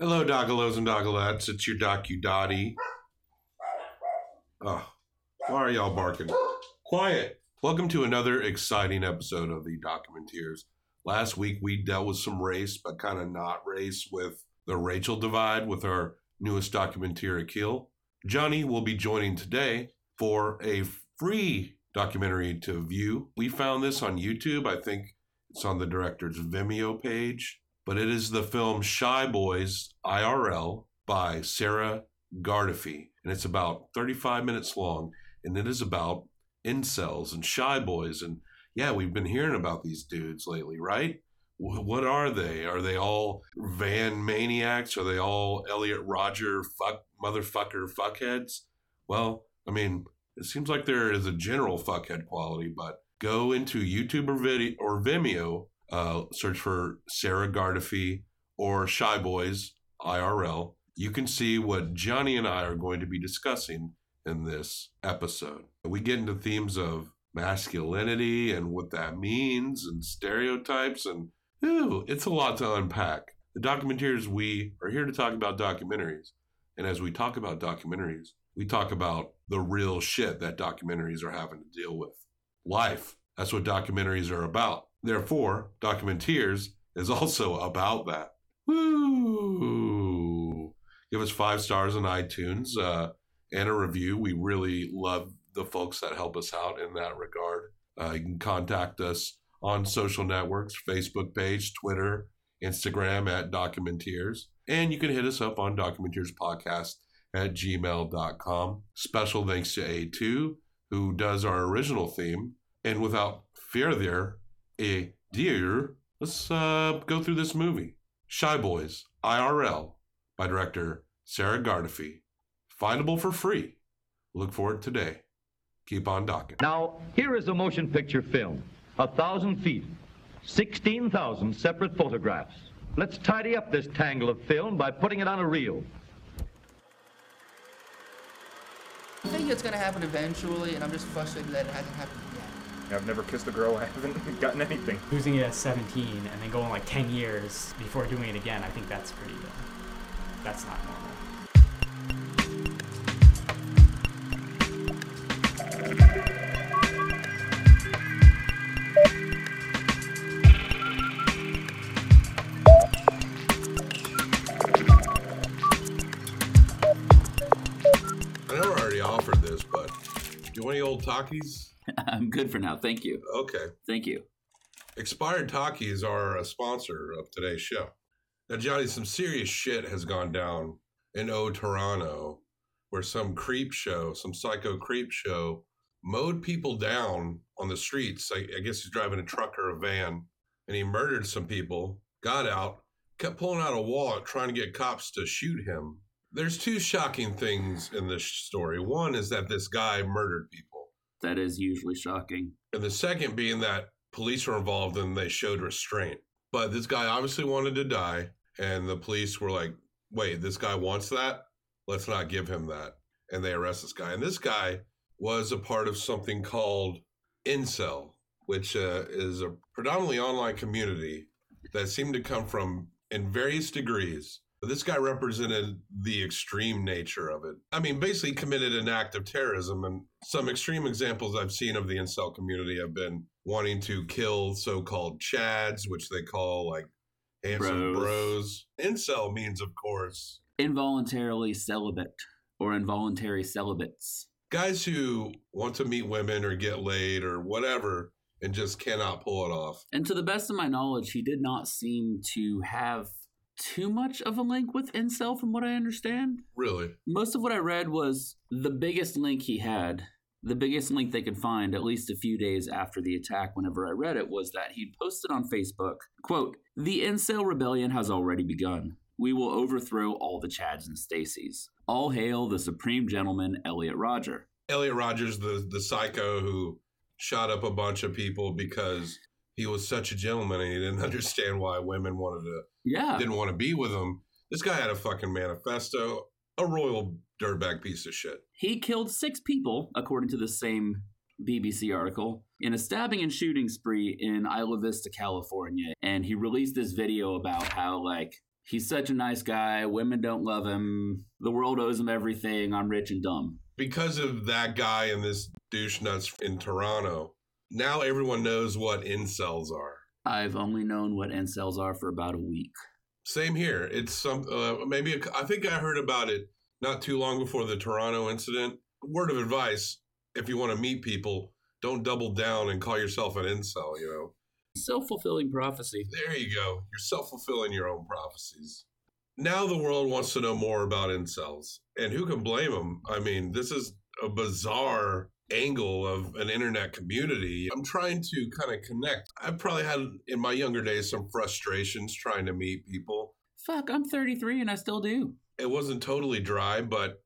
Hello, doggalos and doggalettes. It's your docu dotty. Oh, why are y'all barking? Quiet. Welcome to another exciting episode of the Documenteers. Last week we dealt with some race, but kind of not race with the Rachel divide with our newest documentary, Kill. Johnny will be joining today for a free documentary to view. We found this on YouTube. I think it's on the director's Vimeo page but it is the film Shy Boys IRL by Sarah Gardefee. And it's about 35 minutes long. And it is about incels and shy boys. And yeah, we've been hearing about these dudes lately, right? What are they? Are they all van maniacs? Are they all Elliot Rodger fuck motherfucker fuckheads? Well, I mean, it seems like there is a general fuckhead quality, but go into YouTube or, video, or Vimeo uh, search for Sarah Gardefee or Shy Boys IRL. You can see what Johnny and I are going to be discussing in this episode. We get into themes of masculinity and what that means and stereotypes and ooh, it's a lot to unpack. The documentarians we are here to talk about documentaries. And as we talk about documentaries, we talk about the real shit that documentaries are having to deal with. Life. That's what documentaries are about. Therefore, Documenteers is also about that. Woo! Give us five stars on iTunes uh, and a review. We really love the folks that help us out in that regard. Uh, you can contact us on social networks Facebook page, Twitter, Instagram at Documenteers. And you can hit us up on Documenteers Podcast at gmail.com. Special thanks to A2, who does our original theme. And without further a dear, let's uh, go through this movie. Shy Boys, IRL, by director Sarah Gardefee. Findable for free. Look for it today. Keep on docking. Now, here is a motion picture film. A thousand feet, 16,000 separate photographs. Let's tidy up this tangle of film by putting it on a reel. I think it's gonna happen eventually, and I'm just frustrated that it hasn't happened yet. I've never kissed a girl. I haven't gotten anything. Losing it at 17 and then going like 10 years before doing it again, I think that's pretty. Uh, that's not normal. I know I already offered this, but you want any old Takis? I'm good for now. Thank you. Okay. Thank you. Expired Takis are a uh, sponsor of today's show. Now, Johnny, some serious shit has gone down in O Toronto, where some creep show, some psycho creep show, mowed people down on the streets. I, I guess he's driving a truck or a van, and he murdered some people. Got out, kept pulling out a wallet, trying to get cops to shoot him. There's two shocking things in this story. One is that this guy murdered people. That is usually shocking. And the second being that police were involved and they showed restraint. But this guy obviously wanted to die, and the police were like, wait, this guy wants that? Let's not give him that. And they arrest this guy. And this guy was a part of something called Incel, which uh, is a predominantly online community that seemed to come from, in various degrees, this guy represented the extreme nature of it. I mean, basically committed an act of terrorism. And some extreme examples I've seen of the incel community have been wanting to kill so called Chads, which they call like handsome Bros. bros. Incel means, of course, Involuntarily celibate or involuntary celibates. guys who want to meet women or get laid or whatever and just cannot pull it off. And to the best of my knowledge, he did not seem to have too much of a link with Incel, from what I understand. Really. Most of what I read was the biggest link he had, the biggest link they could find, at least a few days after the attack, whenever I read it, was that he'd posted on Facebook, quote, The Incel rebellion has already begun. We will overthrow all the Chads and Stacys. All hail the supreme gentleman, Elliot Rodger. Elliot Rogers, the the psycho who shot up a bunch of people because he was such a gentleman and he didn't understand why women wanted to Yeah. didn't want to be with him. This guy had a fucking manifesto, a royal dirtbag piece of shit. He killed six people, according to the same BBC article, in a stabbing and shooting spree in Isla Vista, California. And he released this video about how, like, He's such a nice guy. Women don't love him. The world owes him everything. I'm rich and dumb. Because of that guy and this douche nuts in Toronto, now everyone knows what incels are. I've only known what incels are for about a week. Same here. It's some uh, maybe a, I think I heard about it not too long before the Toronto incident. Word of advice: if you want to meet people, don't double down and call yourself an incel. You know, Self fulfilling prophecy. there you go. You're self fulfilling your own prophecies. Now the world wants to know more about incels, and who can blame them? I mean, this is a bizarre angle of an internet community. I'm trying to kind of connect. I've probably had in my younger days some frustrations trying to meet people. Fuck, I'm 33 and I still do. It wasn't totally dry, but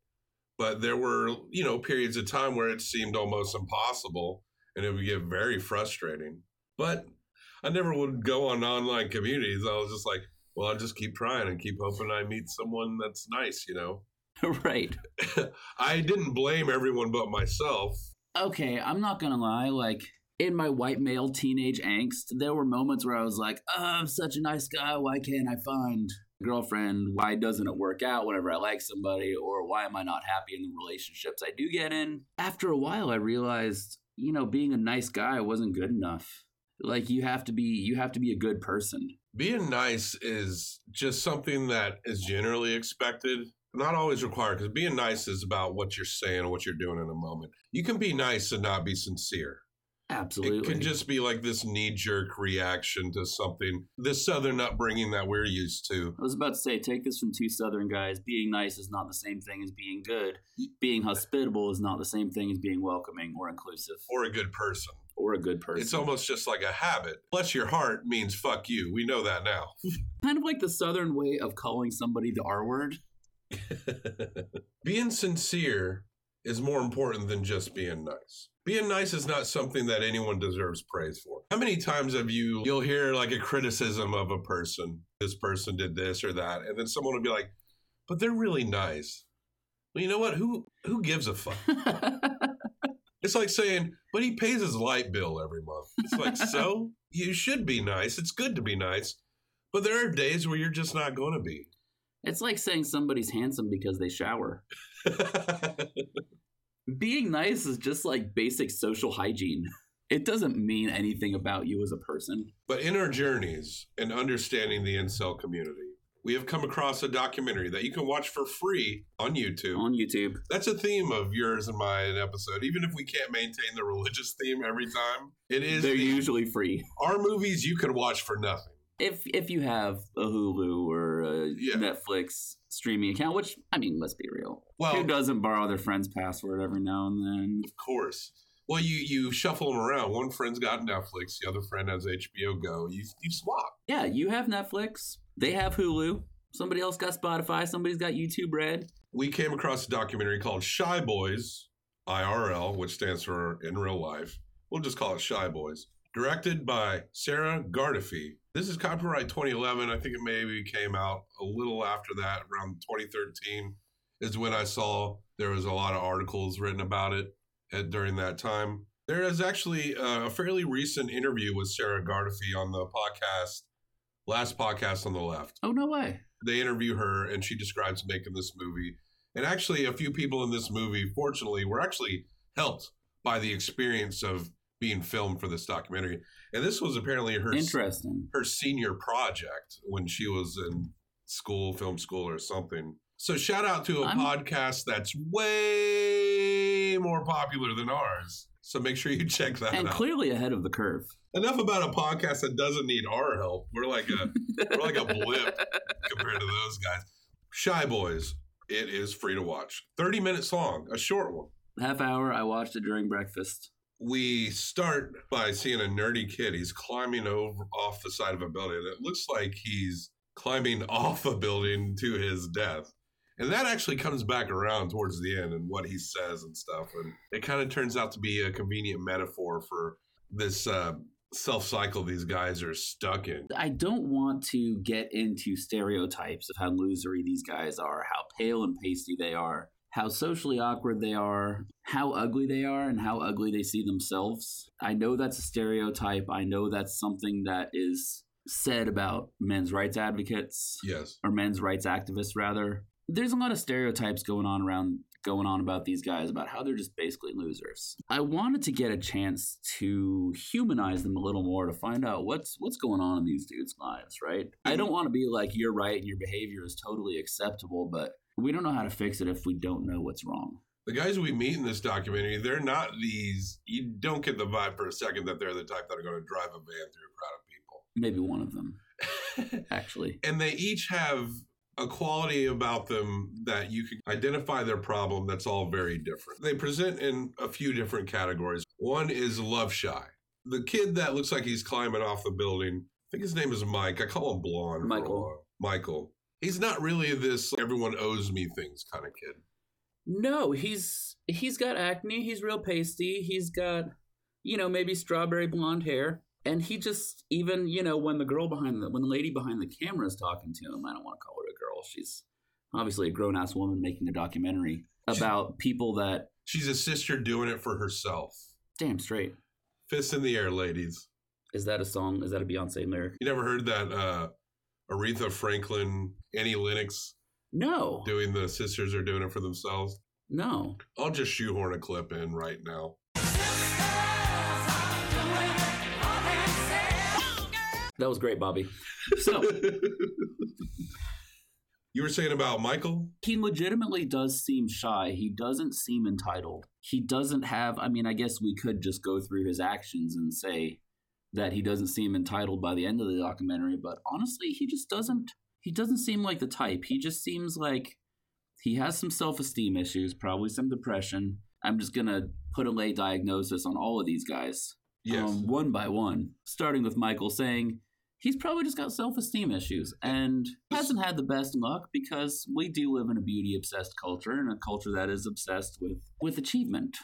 but there were, you know, periods of time where it seemed almost impossible and it would get very frustrating. But I never would go on online communities. I was just like, well, I'll just keep trying and keep hoping I meet someone that's nice, you know. right. I didn't blame everyone but myself. Okay, I'm not gonna lie. Like, in my white male teenage angst, there were moments where I was like, oh, I'm such a nice guy. Why can't I find a girlfriend? Why doesn't it work out whenever I like somebody? Or why am I not happy in the relationships I do get in? After a while, I realized, you know, being a nice guy wasn't good enough. Like, you have to be, you have to be a good person. Being nice is just something that is generally expected, not always required, because being nice is about what you're saying and what you're doing in a moment. You can be nice and not be sincere. Absolutely. It can just be like this knee jerk reaction to something, this southern upbringing that we're used to. I was about to say, take this from two Southern guys. Being nice is not the same thing as being good. Being hospitable is not the same thing as being welcoming or inclusive Or a good person. or a good person. It's almost just like a habit. Bless your heart means fuck you. We know that now. kind of like the Southern way of calling somebody the R word. being sincere is more important than just being nice. Being nice is not something that anyone deserves praise for. How many times have you you'll hear like a criticism of a person, this person did this or that, and then someone will be like, "But they're really nice." Well, you know what? Who who gives a fuck? It's like saying, "But he pays his light bill every month." It's like, "So, you should be nice. It's good to be nice." But there are days where you're just not going to be. It's like saying somebody's handsome because they shower. Being nice is just like basic social hygiene. It doesn't mean anything about you as a person. But in our journeys and understanding the incel community, we have come across a documentary that you can watch for free on YouTube. On YouTube, That's a theme of yours and mine episode. Even if we can't maintain the religious theme every time, it is they're the- usually free. our movies you can watch for nothing. If if you have a Hulu or a Yeah. Netflix streaming account, which I mean, let's be real, Well- who doesn't borrow their friend's password every now and then? Of course. Well, you you shuffle them around. One friend's got Netflix, the other friend has HBO Go. You you swap. Yeah, you have Netflix. They have Hulu. Somebody else got Spotify. Somebody's got YouTube Red. we came across a documentary called Shy Boys, IRL, which stands for in real life. We'll just call it Shy Boys. Directed by Sarah Gardefee. This is copyright 2011. I think it maybe came out a little after that, around 2013, is when I saw there was a lot of articles written about it at, during that time. There is actually uh, a fairly recent interview with Sarah Gardefee on the podcast, last podcast on the left Oh no way! they interview her and she describes making this movie. And actually, a few people in this movie, fortunately, were actually helped by the experience of being filmed for this documentary. And this was apparently her Interesting. her senior project when she was in school, film school, or something. So shout out to a I'm- podcast that's way more popular than ours. So make sure you check that And out. clearly ahead of the curve. Enough about a podcast that doesn't need our help. We're like a we're like a blip compared to those guys. Shy Boys. It is free to watch. 30 minutes long, a short one. Half hour. I watched it during breakfast. We start by seeing a nerdy kid. He's climbing over off the side of a building. It looks like he's climbing off a building to his death. And that actually comes back around towards the end and what he says and stuff. And it kind of turns out to be a convenient metaphor for this uh, self cycle these guys are stuck in. I don't want to get into stereotypes of how losery these guys are, how pale and pasty they are, how socially awkward they are, how ugly they are, and how ugly they see themselves. I know that's a stereotype. I know that's something that is said about men's rights advocates Yes. or men's rights activists rather. There's a lot of stereotypes going on around going on about these guys about how they're just basically losers. I wanted to get a chance to humanize them a little more to find out what's what's going on in these dudes' lives, right? I mm-hmm. don't want to be like you're right and your behavior is totally acceptable, but we don't know how to fix it if we don't know what's wrong. The guys we meet in this documentary, they're not these. You don't get the vibe for a second that they're the type that are going to drive a van through a crowd of people. Maybe one of them, actually. and they each have a quality about them that you can identify their problem that's all very different. They present in a few different categories. One is love shy. The kid that looks like he's climbing off the building, I think his name is Mike. I call him Blonde. Michael. Michael. He's not really this everyone owes me things kind of kid. No, he's he's got acne. He's real pasty. He's got, you know, maybe strawberry blonde hair. And he just even, you know, when the girl behind the when the lady behind the camera is talking to him, I don't want to call her a girl. She's obviously a grown ass woman making a documentary about people that She's a sister doing it for herself. damn straight. Fists in the air, ladies. Is that a song? Is that a Beyonce lyric? You never heard that uh Aretha Franklin, Annie Lennox? No, doing the sisters are doing it for themselves? no. I'll just shoehorn a clip in right now. That was great, Bobby. So You were saying about Michael? he legitimately does seem shy. He doesn't seem entitled. He doesn't have, I mean, I guess we could just go through his actions and say that he doesn't seem entitled by the end of the documentary, but honestly, he just doesn't he doesn't seem like the type. He just seems like he has some self-esteem issues, probably some depression. I'm just going to put a lay diagnosis on all of these guys. Yes. um, one by one, starting with Michael saying he's probably just got self esteem issues and hasn't had the best luck because we do live in a beauty obsessed culture and a culture that is obsessed with, with achievement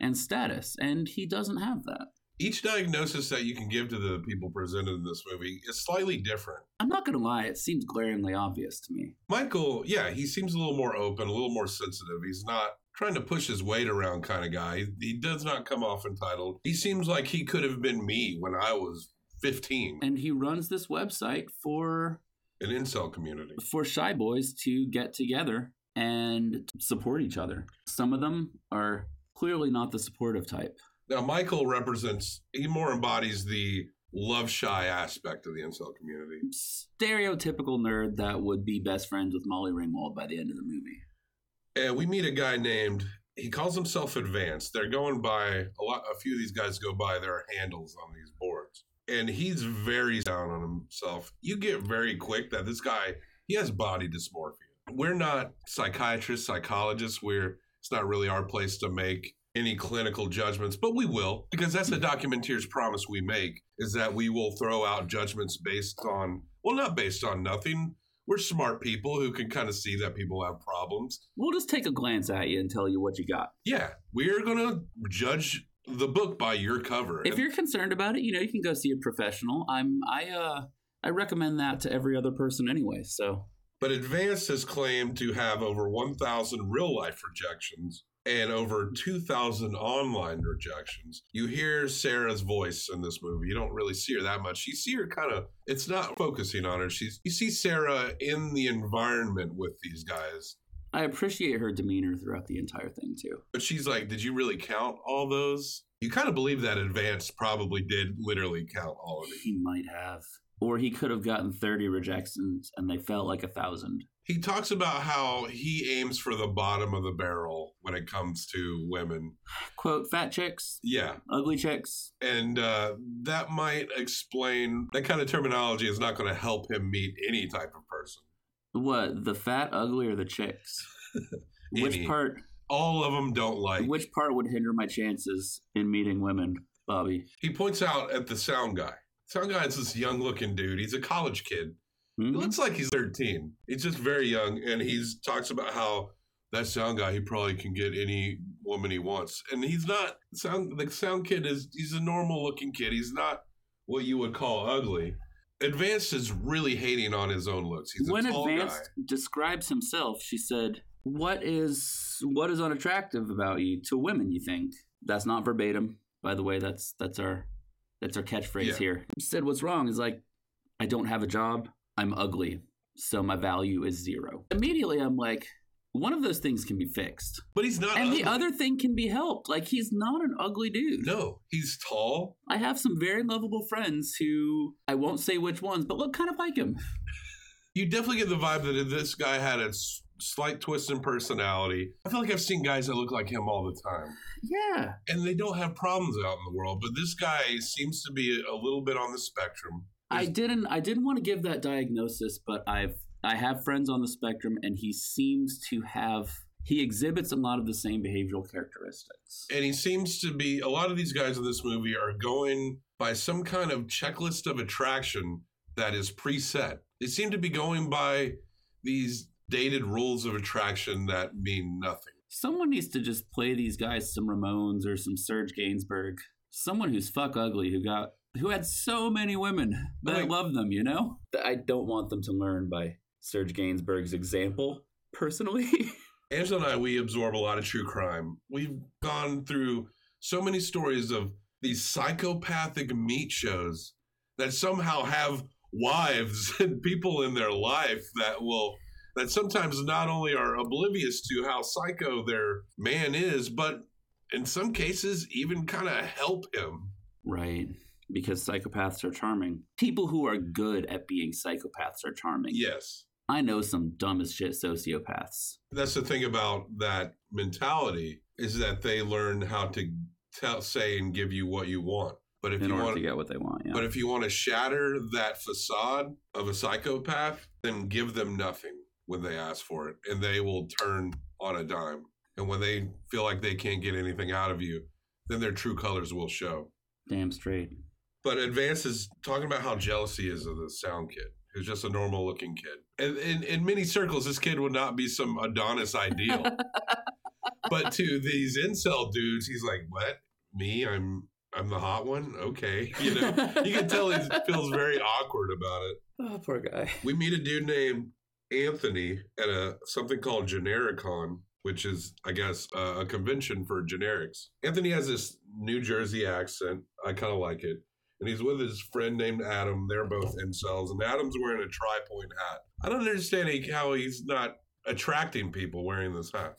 and status, and he doesn't have that. Each diagnosis that you can give to the people presented in this movie is slightly different. I'm not going to lie, it seems glaringly obvious to me. Michael, yeah, he seems a little more open, a little more sensitive. He's not trying to push his weight around kind of guy. He, he does not come off entitled. He seems like he could have been me when I was 15 And he runs this website for an incel community. for shy boys to get together and support each other. Some of them are clearly not the supportive type. Now, Michael represents, he more embodies the love shy aspect of the incel community. stereotypical nerd that would be best friends with Molly Ringwald by the end of the movie. And we meet a guy named, he calls himself Advanced. They're going by, a lot, a few of these guys go by their handles on these boards. And he's very down on himself. You get very quick that this guy, he has body dysmorphia. We're not psychiatrists, psychologists. We're, it's not really our place to make any clinical judgments, but we will, because that's the documenteer's promise we make, is that we will throw out judgments based on, well, not based on nothing. We're smart people who can kind of see that people have problems. We'll just take a glance at you and tell you what you got. Yeah, we're going to judge the book by your cover. If you're concerned about it, you know, you can go see a professional. I'm I uh I recommend that to every other person anyway. So but Advance has claimed to have over 1,000 real life rejections and over 2,000 online rejections. You hear Sarah's voice in this movie. You don't really see her that much. You see her kind of, it's not focusing on her. She's, you see Sarah in the environment with these guys. I appreciate her demeanor throughout the entire thing too. But she's like, Did you really count all those? You kind of believe that Advance probably did literally count all of these. He might have. Or he could have gotten 30 rejections and they felt like a thousand. He talks about how he aims for the bottom of the barrel when it comes to women. Quote, fat chicks, Yeah. ugly chicks. And uh, that might explain that kind of terminology is not going to help him meet any type of person. What, the fat, ugly, or the chicks? Which part All of them don't like. which part would hinder my chances in meeting women, Bobby? He points out at the sound guy. Sound guy is this young looking dude. He's a college kid. He Mhm. looks like he's 13. He's just very young, and he talks about how that sound guy he probably can get any woman he wants, and he's not sound. The sound kid is he's a normal looking kid. He's not what you would call ugly. Advanced is really hating on his own looks. He's a when Advanced guy. describes himself, she said, "What is what is unattractive about you to women? You think that's not verbatim, by the way. That's that's our that's our catchphrase Yeah. here." Said, "What's wrong?" Is like, I don't have a job. I'm ugly. So my value is zero. Immediately, I'm like, one of those things can be fixed. But he's not. And the other thing can be helped. Like, he's not an ugly dude. No, he's tall. I have some very lovable friends who I won't say which ones, but look kind of like him. You definitely get the vibe that this guy had a slight twist in personality. I feel like I've seen guys that look like him all the time, Yeah. and they don't have problems out in the world. But this guy seems to be a little bit on the spectrum. I didn't I didn't want to give that diagnosis, but I've I have friends on the spectrum and he seems to have he exhibits a lot of the same behavioral characteristics. and he seems to be a lot of these guys in this movie are going by some kind of checklist of attraction that is preset. They seem to be going by these dated rules of attraction that mean nothing. Someone needs to just play these guys some Ramones or some Serge Gainsbourg. Someone who's fuck ugly who got who had so many women that Like- love them, you know? I don't want them to learn by Serge Gainsbourg's example, personally. Angela and I, we absorb a lot of true crime. We've gone through so many stories of these psychopathic meat shows that somehow have wives and people in their life that will that sometimes not only are oblivious to how psycho their man is, but in some cases even kind of help him. right. Because psychopaths are charming. People who are good at being psychopaths are charming. Yes. I know some dumb as shit sociopaths. That's the thing about that mentality is that they learn how to tell, say and give you what you want. But if in you want to get what they want. Yeah. But if you want to shatter that facade of a psychopath, then give them nothing when they ask for it, and they will turn on a dime. And when they feel like they can't get anything out of you, then their true colors will show. Damn straight. But Advance is talking about how jealous he is of the sound kid, who's just a normal looking kid. And in, in many circles, this kid would not be some Adonis ideal. but to these incel dudes, he's like, What? Me? I'm I'm the hot one? Okay. You know, you can tell he feels very awkward about it. Oh, poor guy. We meet a dude named Anthony at a something called Genericon, which is, I guess, uh, a convention for generics. Anthony has this New Jersey accent. I kind of like it. And he's with his friend named Adam. They're both incels, and Adam's wearing a tri-point hat. I don't understand how he's not attracting people wearing this hat.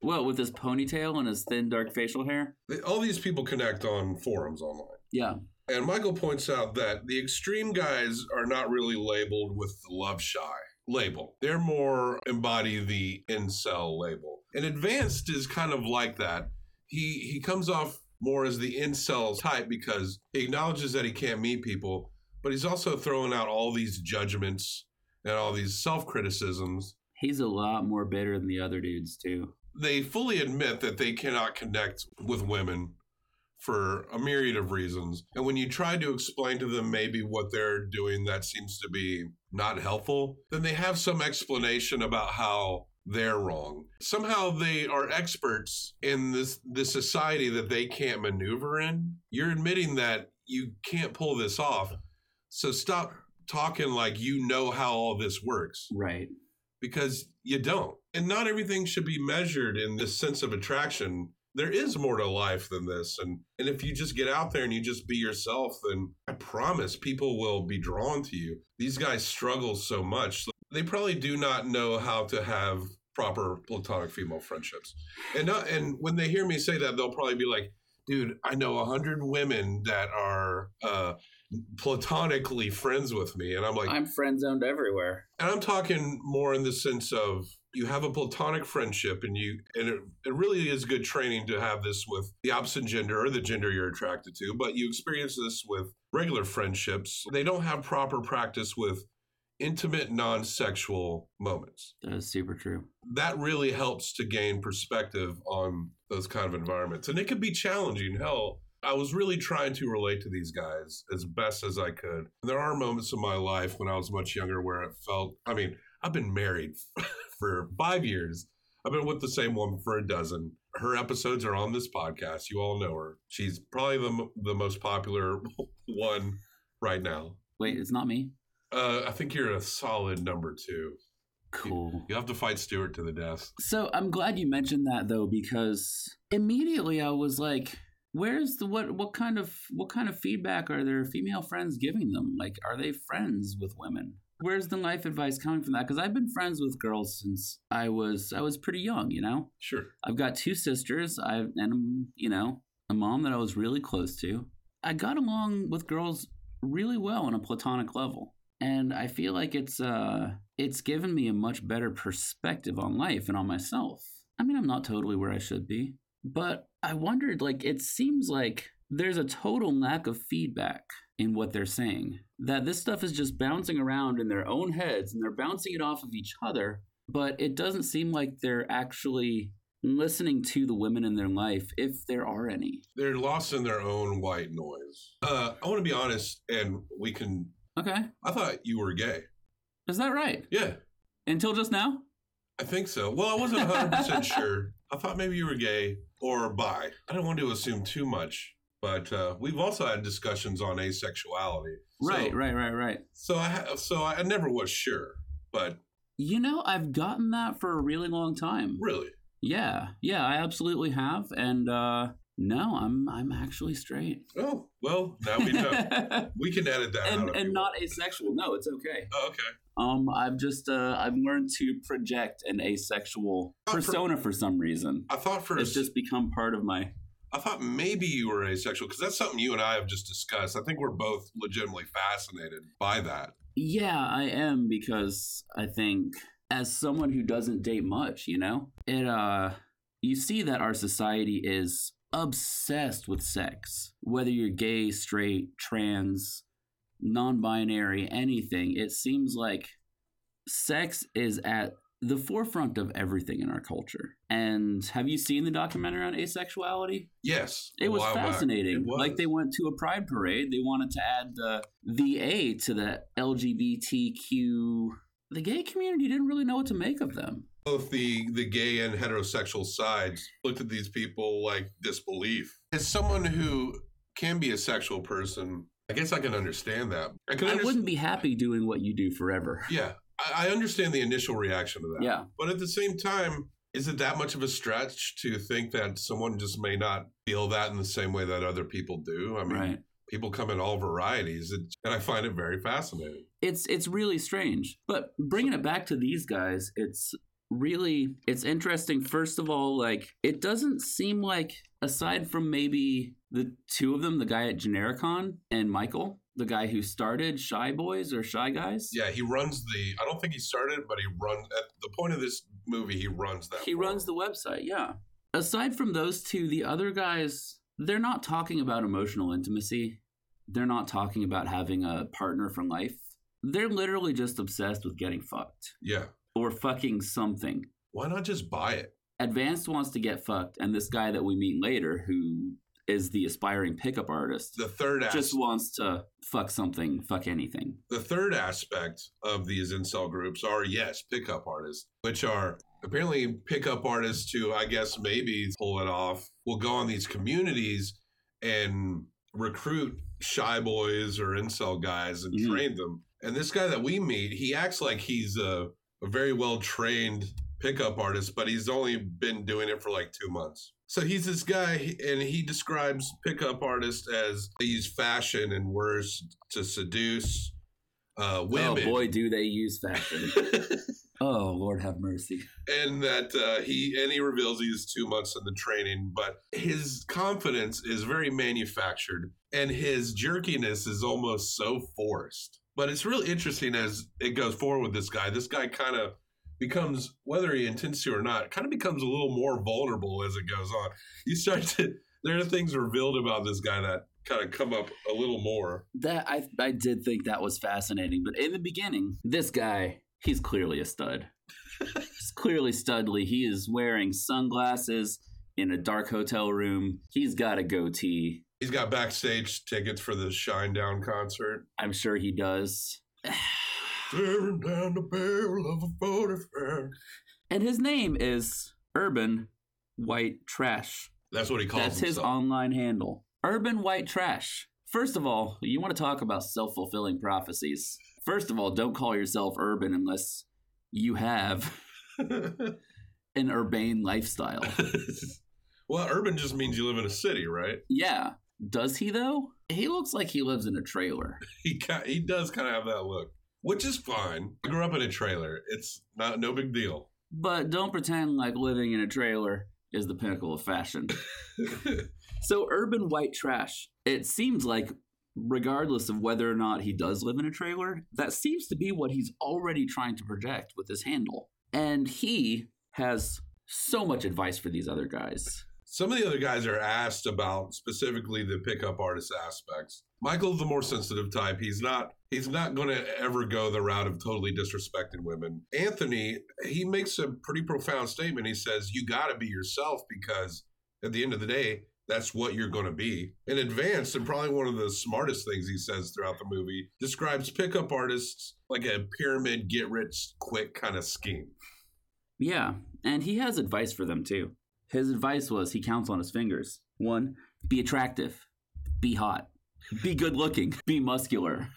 Well, with his ponytail and his thin, dark facial hair. All these people connect on forums online. Yeah. And Michael points out that the extreme guys are not really labeled with the love shy label. They're more embody the incel label. And advanced is kind of like that. He he comes off more as the incel type because he acknowledges that he can't meet people, but he's also throwing out all these judgments and all these self criticisms. He's a lot more bitter than the other dudes, too. They fully admit that they cannot connect with women for a myriad of reasons. And when you try to explain to them maybe what they're doing that seems to be not helpful, then they have some explanation about how they're wrong. Somehow they are experts in this this society that they can't maneuver in. You're admitting that you can't pull this off. So stop talking like you know how all this works Right. because you don't. And not everything should be measured in this sense of attraction. There is more to life than this. And and if you just get out there and you just be yourself, then I promise people will be drawn to you. These guys struggle so much. They probably do not know how to have proper platonic female friendships. And not, and when they hear me say that, they'll probably be like, dude, I know a hundred women that are uh platonically friends with me. And I'm like, I'm friend zoned everywhere. and I'm talking more in the sense of you have a platonic friendship and you and it, it really is good training to have this with the opposite gender or the gender you're attracted to, but you experience this with regular friendships. They don't have proper practice with intimate non-sexual moments. That is super true. That really helps to gain perspective on those kind of environments. And it can be challenging. Hell, I was really trying to relate to these guys as best as I could. There are moments in my life when I was much younger where it felt, I mean, I've been married for five years. I've been with the same woman for a dozen. Her episodes are on this podcast. You all know her. She's probably the, the most popular one right now. Wait, it's not me? Uh, I think you're a solid number two. Cool. You have to fight Stewart to the death. So I'm glad you mentioned that though, because immediately I was like, where's the what what kind of what kind of feedback are their female friends giving them? Like, are they friends with women? Where's the life advice coming from that? Because I've been friends with girls since I was I was pretty young. You know, Sure. I've got two sisters. I and um, you know a mom that I was really close to. I got along with girls really well on a platonic level, and I feel like it's uh it's given me a much better perspective on life and on myself. I mean, I'm not totally where I should be, but I wondered like it seems like there's a total lack of feedback in what they're saying. That this stuff is just bouncing around in their own heads and they're bouncing it off of each other, but it doesn't seem like they're actually listening to the women in their life if there are any. They're lost in their own white noise. Uh, I want to be honest, and we can. Okay. I thought you were gay. Is that right? Yeah, Until just now? I think so. Well, I wasn't 100% sure. I thought maybe you were gay or bi. I don't want to assume too much, but uh, we've also had discussions on asexuality. So- Right, right, right, right. So I so I never was sure, but You know, I've gotten that for a really long time. really, Yeah, yeah, I absolutely have. And uh no, I'm I'm actually straight. oh well, now we know. we can edit that out. and not want. asexual. No, it's okay. Oh, okay. Um I've just uh I've learned to project an asexual Oh, for- persona for some reason. I thought for a It's just become part of my I thought maybe you were asexual because that's something you and I have just discussed. I think we're both legitimately fascinated by that. Yeah, I am because I think as someone who doesn't date much, you know, it uh you see that our society is obsessed with sex. Whether you're gay, straight, trans, non-binary, anything, it seems like sex is at the forefront of everything in our culture. And have you seen the documentary on asexuality? Yes, It was fascinating. It was. Like they went to a pride parade. They wanted to add the the A to the LGBTQ. The gay community didn't really know what to make of them. both the the gay and heterosexual sides looked at these people like disbelief. As someone who can be a sexual person, I guess I can understand that. I can. I wouldn't be happy doing what you do forever. Yeah, I, I understand the initial reaction to that. Yeah. but at the same time, is it that much of a stretch to think that someone just may not feel that in the same way that other people do? I mean, Right. people come in all varieties, and I find it very fascinating. It's it's really strange. But bringing it back to these guys, it's really it's interesting first of all like it doesn't seem like aside from maybe the two of them the guy at genericon and michael the guy who started shy boys or shy guys Yeah, he runs the. I don't think he started, but he runs at the point of this movie. He runs that. He runs the website, yeah. Aside from those two, the other guys, they're not talking about emotional intimacy. They're not talking about having a partner for life. They're literally just obsessed with getting fucked Yeah. or fucking something. Why not just buy it? Advanced wants to get fucked, and this guy that we meet later, who is the aspiring pickup artist, The third aspect, just wants to fuck something, fuck anything. The third aspect of these incel groups are yes, pickup artists, which are apparently pickup artists who I guess maybe pull it off. Will go on these communities and recruit shy boys or incel guys and Mhm. train them. And this guy that we meet, he acts like he's a, a very well trained pickup artist, but he's only been doing it for like two months. So he's this guy, and he describes pickup artists as they use fashion and words to seduce uh, women. Oh boy, do they use fashion. oh, Lord have mercy. and that uh, he and he reveals he's two months in the training, but his confidence is very manufactured, and his jerkiness is almost so forced. But it's really interesting as it goes forward with this guy. This guy kind of becomes, whether he intends to or not, kind of becomes a little more vulnerable as it goes on. You start to there are things revealed about this guy that kind of come up a little more. That I I did think that was fascinating, but in the beginning, this guy, he's clearly a stud. he's clearly studly. He is wearing sunglasses in a dark hotel room. He's got a goatee. He's got backstage tickets for the Shinedown concert. I'm sure he does. Staring down the barrel of a 45. And his name is Urban White Trash. That's what he calls That's his online handle. Urban White Trash. First of all, you want to talk about self fulfilling prophecies. First of all, don't call yourself urban unless you have an urbane lifestyle. Well, urban just means you live in a city, right? Yeah. Does he though? He looks like he lives in a trailer. He ki- he does kind of have that look, which is fine. I grew up in a trailer. It's not no big deal. But don't pretend like living in a trailer is the pinnacle of fashion. So, urban white trash, it seems like, regardless of whether or not he does live in a trailer, that seems to be what he's already trying to project with his handle. And he has so much advice for these other guys. Some of the other guys are asked about specifically the pickup artist aspects. Michael's the more sensitive type. He's not he's not going to ever go the route of totally disrespecting women. Anthony, he makes a pretty profound statement. He says you got to be yourself because at the end of the day, that's what you're going to be. In advance, and probably one of the smartest things he says throughout the movie, describes pickup artists like a pyramid get rich quick kind of scheme. Yeah, and he has advice for them too. His advice was he counts on his fingers. One, be attractive, be hot, be good looking, be muscular.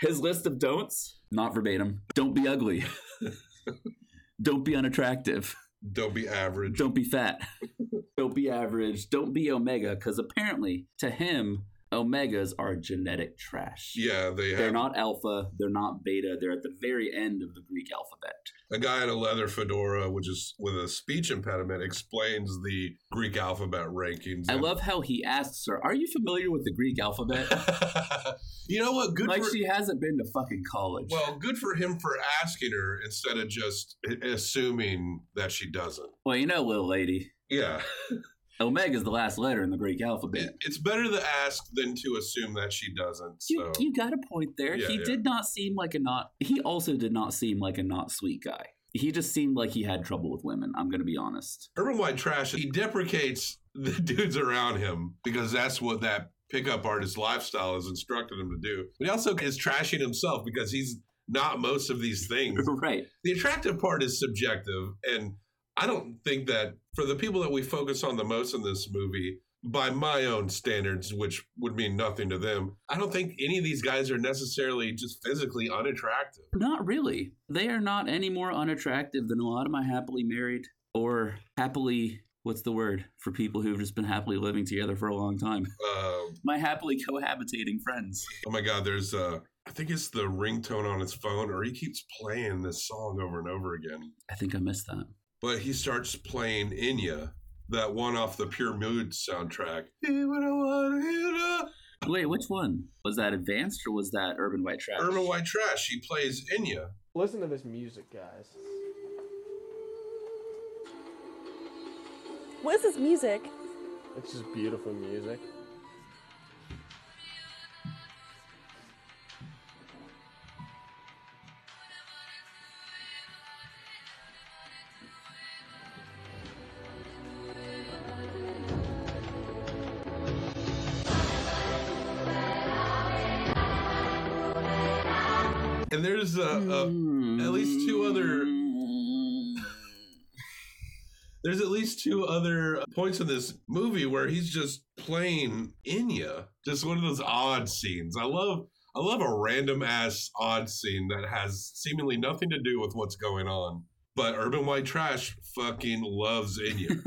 His list of don'ts, not verbatim, don't be ugly, don't be unattractive, Don't be average. don't be fat, don't be average, don't be omega, because apparently to him, omegas are genetic trash. Yeah, they have They're not alpha, they're not beta, they're at the very end of the Greek alphabet. a guy in a leather fedora, which is with a speech impediment, explains the Greek alphabet rankings. I And- love how he asks her, Are you familiar with the Greek alphabet? you know what? Good like for she hasn't been to fucking college. well, good for him for asking her instead of just assuming that she doesn't. Well, you know, little lady, Yeah, Omega is the last letter in the Greek alphabet. It's better to ask than to assume that she doesn't. You, you got a point there. Yeah, he yeah. did not seem like a not. He also did not seem like a not sweet guy. He just seemed like he had trouble with women. I'm going to be honest. Urban White Trash, he deprecates the dudes around him because that's what that pickup artist lifestyle has instructed him to do. But he also is trashing himself because he's not most of these things. right. the attractive part is subjective and i don't think that for the people that we focus on the most in this movie by my own standards which would mean nothing to them i don't think any of these guys are necessarily just physically unattractive Not really. They are not any more unattractive than a lot of my happily married or happily. What's the word for people who've just been happily living together for a long time? um, My happily cohabitating friends. oh my god there's uh i think it's the ringtone on his phone or he keeps playing this song over and over again I think I missed that. But he starts playing Enya that one off the pure mood soundtrack Hear what I wanna hear now. Wait, which one? Was that advanced or was that urban white trash? Urban White Trash. He plays Enya. Listen to this music, guys. What is this music? It's just beautiful music. There's at least two other there's at least two other points in this movie where he's just playing Enya. Just one of those odd scenes. I love I love a random ass odd scene that has seemingly nothing to do with what's going on. But Urban White Trash fucking loves Enya.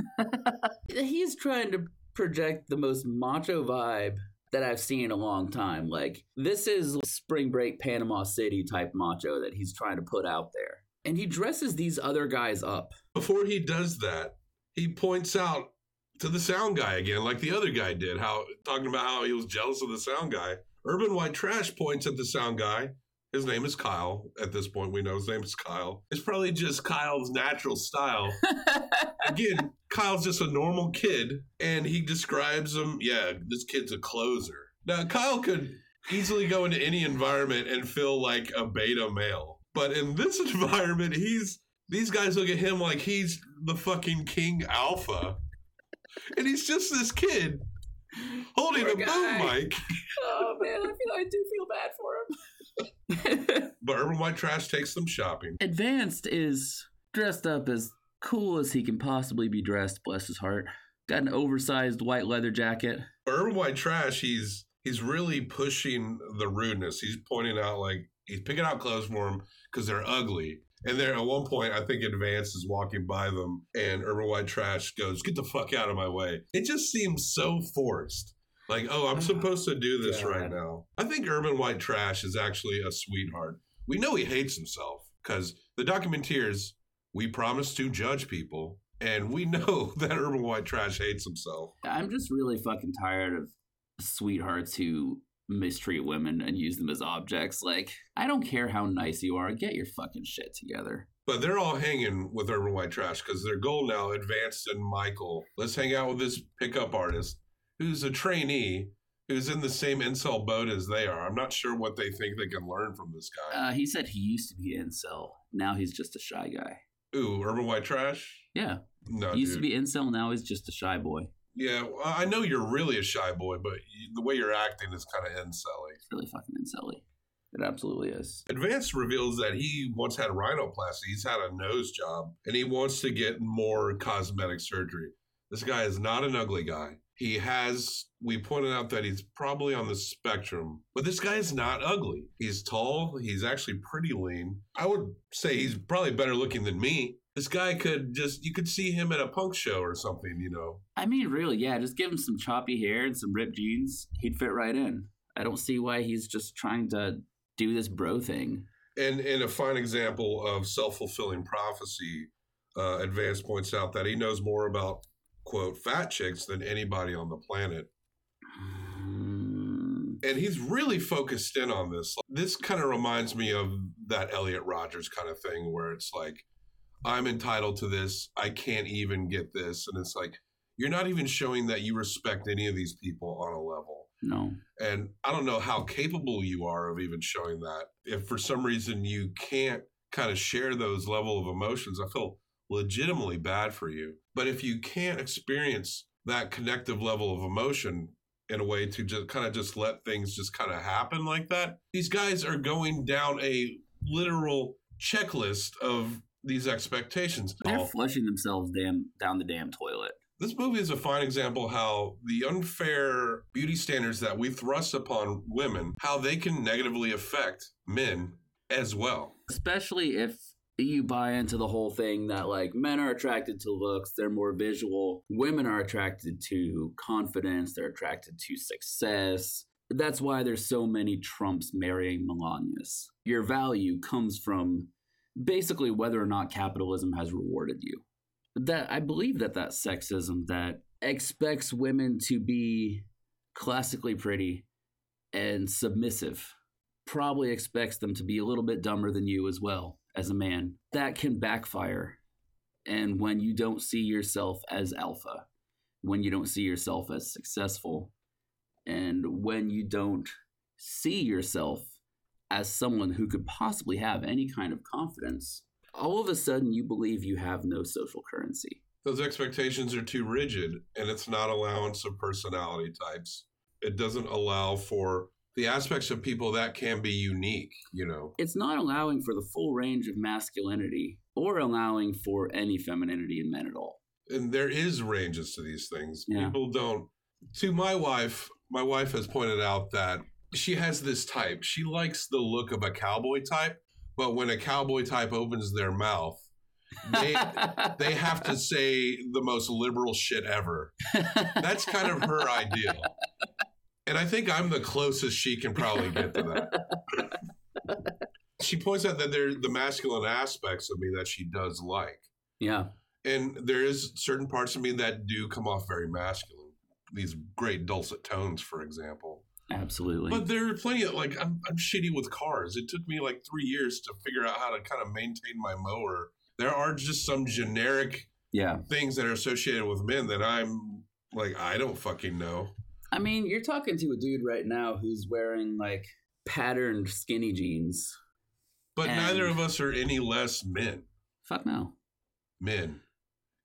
He's trying to project the most macho vibe that I've seen in a long time. Like, this is spring break Panama City type macho that he's trying to put out there. And he dresses these other guys up. Before he does that, he points out to the sound guy again, like the other guy did, how talking about how he was jealous of the sound guy. Urban White Trash points at the sound guy. His name is Kyle. At this point, we know his name is Kyle. It's probably just Kyle's natural style. Again, Kyle's just a normal kid, and he describes him. Yeah, this kid's a closer. Now, Kyle could easily go into any environment and feel like a beta male, but in this environment, he's these guys look at him like he's the fucking king alpha, and he's just this kid holding Poor a boom mic. oh, man, I feel I do feel bad for him. But Urban White Trash takes them shopping. Advanced is dressed up as cool as he can possibly be dressed, bless his heart. Got an oversized white leather jacket. Urban White Trash, he's he's really pushing the rudeness. He's pointing out like he's picking out clothes for him because they're ugly. And there, at one point, I think Advance is walking by them, and Urban White Trash goes, "Get the fuck out of my way." It just seems so forced. Like, oh, I'm supposed to do this God. right now. I think Urban White Trash is actually a sweetheart. We know he hates himself because the Documenteers, we promise to judge people, and we know that Urban White Trash hates himself. I'm just really fucking tired of sweethearts who mistreat women and use them as objects. Like, I don't care how nice you are, get your fucking shit together. But they're all hanging with Urban White Trash because their goal now, Advanced and Michael, let's hang out with this pickup artist who's a trainee who's in the same incel boat as they are. I'm not sure what they think they can learn from this guy. Uh, he said he used to be incel. Now he's just a shy guy. Ooh, Urban White Trash? Yeah. No, he used dude. to be incel. Now he's just a shy boy. Yeah, well, I know you're really a shy boy, but you, the way you're acting is kind of incelly. It's really fucking incelly. It absolutely is. Advance reveals that he once had rhinoplasty. He's had a nose job, and he wants to get more cosmetic surgery. This guy is not an ugly guy. He has, we pointed out that he's probably on the spectrum, but this guy is not ugly. He's tall. He's actually pretty lean. I would say he's probably better looking than me. This guy could just, you could see him at a punk show or something, you know. I mean, really, yeah, just give him some choppy hair and some ripped jeans. He'd fit right in. I don't see why he's just trying to do this bro thing. And in a fine example of self fulfilling prophecy, uh, Advance points out that he knows more about, quote, fat chicks than anybody on the planet. Mm, And he's really focused in on this. This kind of reminds me of that Elliot Rodger's kind of thing where it's like, I'm entitled to this. I can't even get this. And it's like, you're not even showing that you respect any of these people on a level. no. And I don't know how capable you are of even showing that. If for some reason you can't kind of share those level of emotions, I feel legitimately bad for you. But if you can't experience that connective level of emotion in a way to just kind of just let things just kind of happen like that, these guys are going down a literal checklist of these expectations. They're flushing themselves damn down the damn toilet. This movie is a fine example how the unfair beauty standards that we thrust upon women, how they can negatively affect men as well. Especially if you buy into the whole thing that like men are attracted to looks, they're more visual. Women are attracted to confidence, they're attracted to success. That's why there's so many Trumps marrying Melanias. Your value comes from basically whether or not capitalism has rewarded you. That I believe that that sexism that expects women to be classically pretty and submissive probably expects them to be a little bit dumber than you as well as a man. That can backfire. And when you don't see yourself as alpha, when you don't see yourself as successful, and when you don't see yourself as someone who could possibly have any kind of confidence, all of a sudden you believe you have no social currency. Those expectations are too rigid and it's not allowance of personality types. It doesn't allow for the aspects of people that can be unique, you know. It's not allowing for the full range of masculinity or allowing for any femininity in men at all. and there is ranges to these things. Yeah. People don't. To my wife, my wife has pointed out that she has this type. She likes the look of a cowboy type, but when a cowboy type opens their mouth, they they have to say the most liberal shit ever. That's kind of her ideal. And I think I'm the closest she can probably get to that. she points out that there the masculine aspects of me that she does like yeah. and there is certain parts of me that do come off very masculine these great dulcet tones for example Absolutely. but there are plenty of like I'm, I'm shitty with cars it took me like three years to figure out how to kind of maintain my mower there are just some generic yeah. things that are associated with men that i'm like i don't fucking know I mean, you're talking to a dude right now who's wearing like patterned skinny jeans. but neither of us are any less men Fuck no. men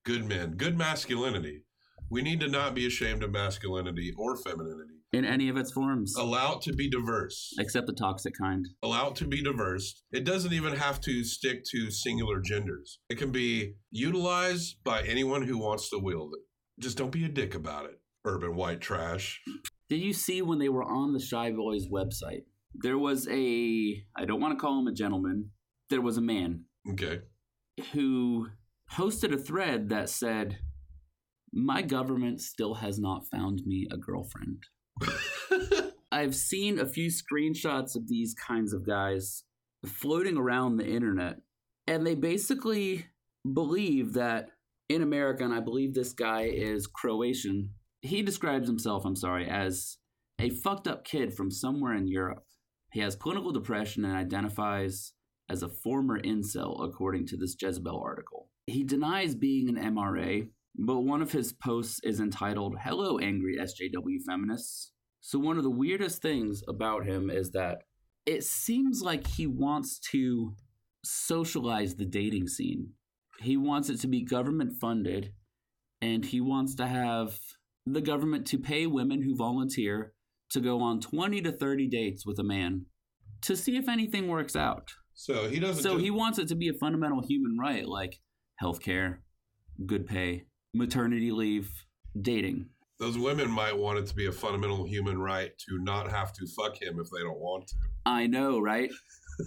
good men good masculinity we need to not be ashamed of masculinity or femininity In any of its forms, allow it to be diverse except the toxic kind. allow it to be diverse. It doesn't even have to stick to singular genders. It can be utilized by anyone who wants to wield it. Just don't be a dick about it. Urban white trash. Did you see when they were on the Shy Boys website? There was a, I don't want to call him a gentleman, there was a man Okay. who posted a thread that said, My government still has not found me a girlfriend. I've seen a few screenshots of these kinds of guys floating around the internet, and they basically believe that in America, and I believe this guy is Croatian, he describes himself, I'm sorry, as a fucked up kid from somewhere in Europe. He has clinical depression and identifies as a former incel, according to this Jezebel article. He denies being an MRA, but one of his posts is entitled, Hello, Angry SJW Feminists. So, one of the weirdest things about him is that it seems like he wants to socialize the dating scene. He wants it to be government funded, and he wants to have the government to pay women who volunteer to go on 20 to 30 dates with a man to see if anything works out. So he doesn't. So just- he wants it to be a fundamental human right like health care, good pay, maternity leave, dating. those women might want it to be a fundamental human right to not have to fuck him if they don't want to. I know, right?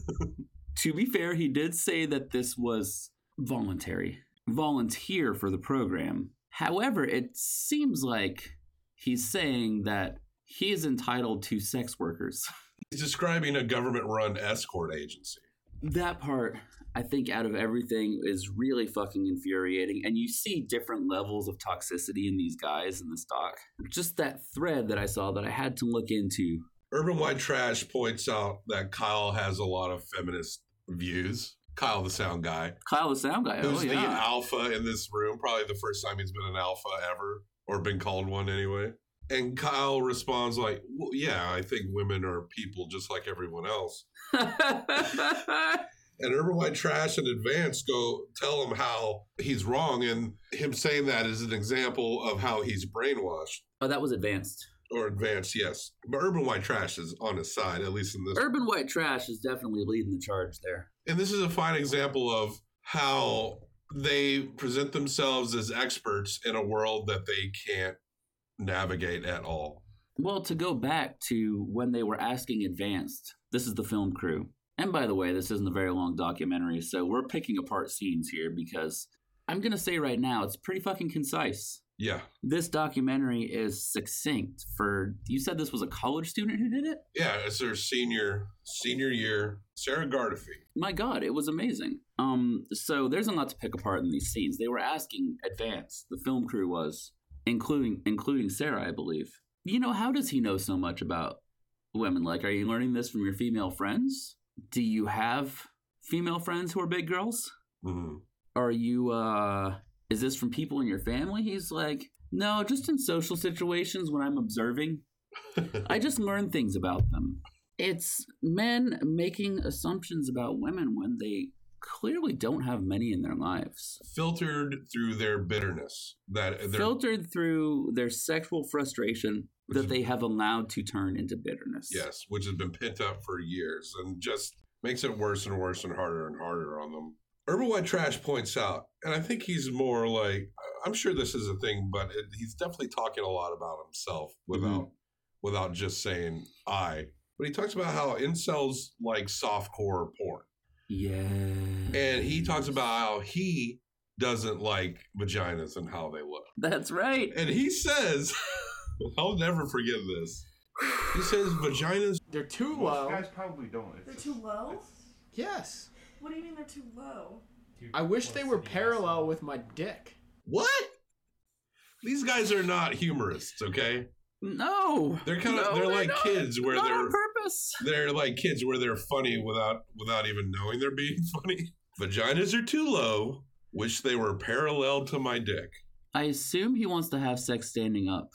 to be fair, he did say that this was voluntary, volunteer for the program. However, it seems like he's saying that he is entitled to sex workers. He's describing a government-run escort agency. that part i think out of everything is really fucking infuriating and you see different levels of toxicity in these guys in this doc just that thread that i saw that i had to look into Urban White Trash points out that Kyle has a lot of feminist views. Kyle, the sound guy, kyle the sound guy oh, who's oh the alpha in this room, probably the first time he's been an alpha ever, or been called one anyway. And Kyle responds like, well, "Yeah, I think women are people just like everyone else." And Urban White Trash and Advance go tell him how he's wrong, and him saying that is an example of how he's brainwashed. oh that was advanced Or advanced, yes, but Urban White Trash is on his side, at least in this. urban white trash is definitely leading the charge there And this is a fine example of how they present themselves as experts in a world that they can't navigate at all. well to go back to when they were asking advanced this is the film crew and by the way this isn't a very long documentary so we're picking apart scenes here because i'm gonna say right now it's pretty fucking concise Yeah, this documentary is succinct for you said this was a college student who did it yeah. It's their senior senior year. Sarah Gardephe. my god it was amazing um so there's a lot to pick apart in these scenes they were asking advance the film crew was including including sarah i believe you know how does he know so much about women like are you learning this from your female friends do you have female friends who are big girls Mhm. are you uh is this from people in your family? He's like no just in social situations when i'm observing. I just learn things about them. It's men making assumptions about women when they clearly don't have many in their lives. Filtered through their bitterness that filtered through their sexual frustration that they have allowed to turn into bitterness. Yes, which has been pent up for years and just makes it worse and worse and harder and harder on them. Urban White Trash points out, and I think he's more like I'm sure this is a thing, but it, he's definitely talking a lot about himself mm-hmm. without without just saying I. But he talks about how incels like softcore porn, yeah and he talks about how he doesn't like vaginas and how they look. that's right And he says, I'll never forget this. He says vaginas They're too Most low. guys probably don't. They're It's too low? Yes. What do you mean they're too low? I wish they were parallel with my dick. What? These guys are not humorists, okay? no They're kind of No, they're like not. kids where Not they're on purpose they're like kids where they're funny without without even knowing they're being funny. Vaginas are too low. Wish they were parallel to my dick. I assume he wants to have sex standing up,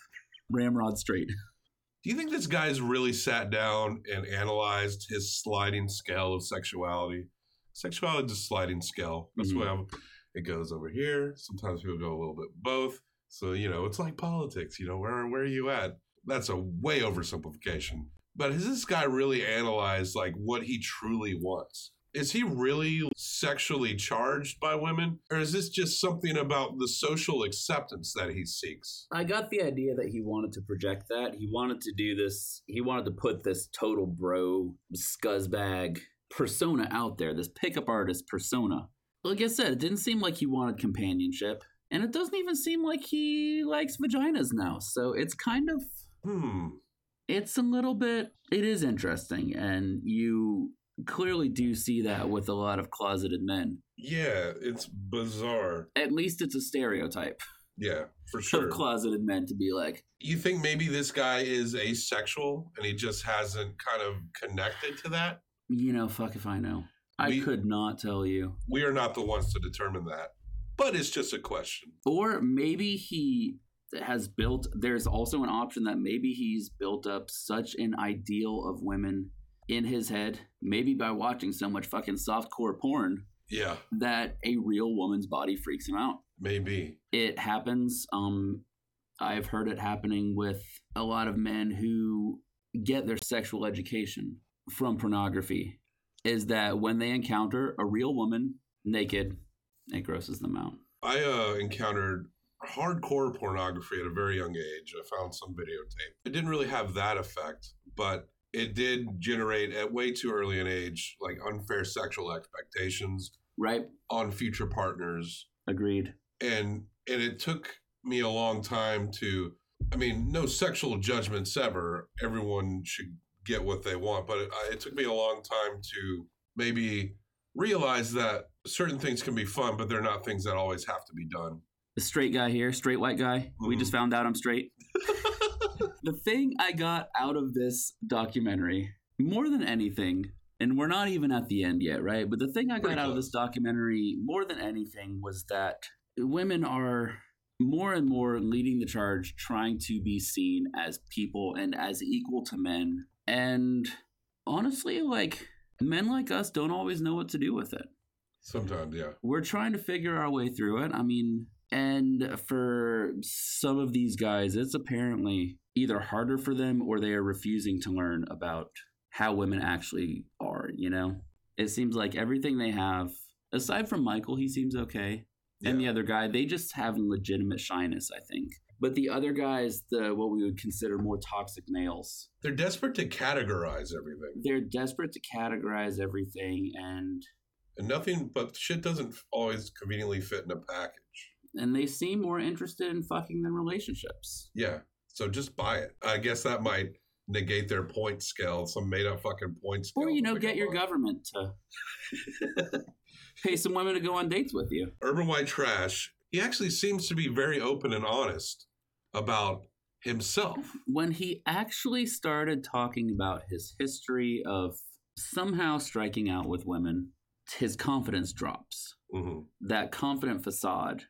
ramrod straight. Do you think this guy's really sat down and analyzed his sliding scale of sexuality? Sexuality is a sliding scale. That's Mhm. why I'm- it goes over here. Sometimes people go a little bit both. So you know, it's like politics. You know, where where are you at? That's a way oversimplification. But has this guy really analyzed like what he truly wants? Is he really sexually charged by women, or is this just something about the social acceptance that he seeks? I got the idea that he wanted to project that. He wanted to do this. He wanted to put this total bro scuzzbag persona out there, this pickup artist persona. Like I said, it didn't seem like he wanted companionship, and it doesn't even seem like he likes vaginas now. So it's kind of Hmm. it's a little bit it is interesting and you clearly do see that with a lot of closeted men. Yeah, it's bizarre. At least it's a stereotype Yeah, for sure. of closeted men to be like, You think maybe this guy is asexual and he just hasn't kind of connected to that? You know, fuck if I know. I We- could not tell you. We are not the ones to determine that. But it's just a question. Or maybe he has built, there's also an option that maybe he's built up such an ideal of women in his head, maybe by watching so much fucking softcore porn, Yeah, that a real woman's body freaks him out. maybe. It happens. Um, I've heard it happening with a lot of men who get their sexual education from pornography. Is that when they encounter a real woman naked, it grosses them out. I uh, encountered hardcore pornography at a very young age. I found some videotape. It didn't really have that effect, but it did generate at way too early an age like unfair sexual expectations Right? on future partners Agreed. and and it took me a long time to i mean no sexual judgments ever everyone should get what they want but it, it took me a long time to maybe realize that certain things can be fun but they're not things that always have to be done The straight guy here, straight white guy. We Mhm. just found out I'm straight. the thing I got out of this documentary, more than anything, and we're not even at the end yet, right? But the thing I got Pretty out of this documentary, more than anything, was that women are more and more leading the charge, trying to be seen as people and as equal to men. And honestly, like, men like us don't always know what to do with it sometimes yeah we're trying to figure our way through it. I mean, and for some of these guys, it's apparently either harder for them or they are refusing to learn about how women actually are, you know? It seems like everything they have, aside from Michael, he seems okay. And the other guy, they just have legitimate shyness, I think. But the other guys, the what we would consider more toxic males, they're desperate to categorize everything they're desperate to categorize everything and and nothing but shit doesn't always conveniently fit in a package and they seem more interested in fucking than relationships. yeah so just buy it i guess that might negate their point scale some made up fucking point scale Or, you know, get your by. government to pay some women to go on dates with you. Urban White Trash, he actually seems to be very open and honest about himself. When he actually started talking about his history of somehow striking out with women, his confidence drops. hmm That confident facade,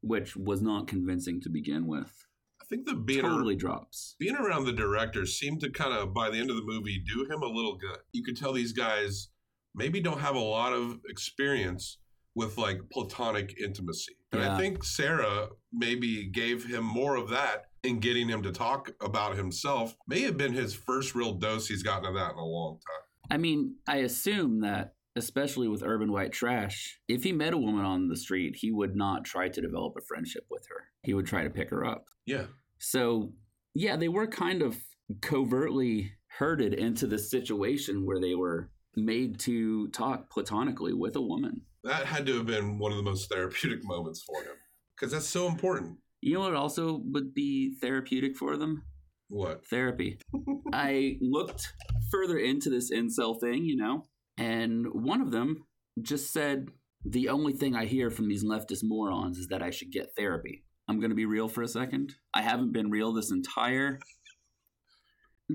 which was not convincing to begin with, I think the being, totally drops. being around the director seemed to kind of, by the end of the movie, do him a little good. You could tell these guys maybe don't have a lot of experience with like platonic intimacy. And I think Sarah maybe gave him more of that in getting him to talk about himself. May have been his first real dose he's gotten of that in a long time. I mean, I assume that, especially with urban white trash, if he met a woman on the street, he would not try to develop a friendship with her. He would try to pick her up. Yeah. So, yeah, they were kind of covertly herded into the situation where they were made to talk platonically with a woman. That had to have been one of the most therapeutic moments for him because that's so important. You know what also would be therapeutic for them? What? Therapy. I looked further into this incel thing, you know, and one of them just said, The only thing I hear from these leftist morons is that I should get therapy. I'm going to be real for a second. I haven't been real this entire.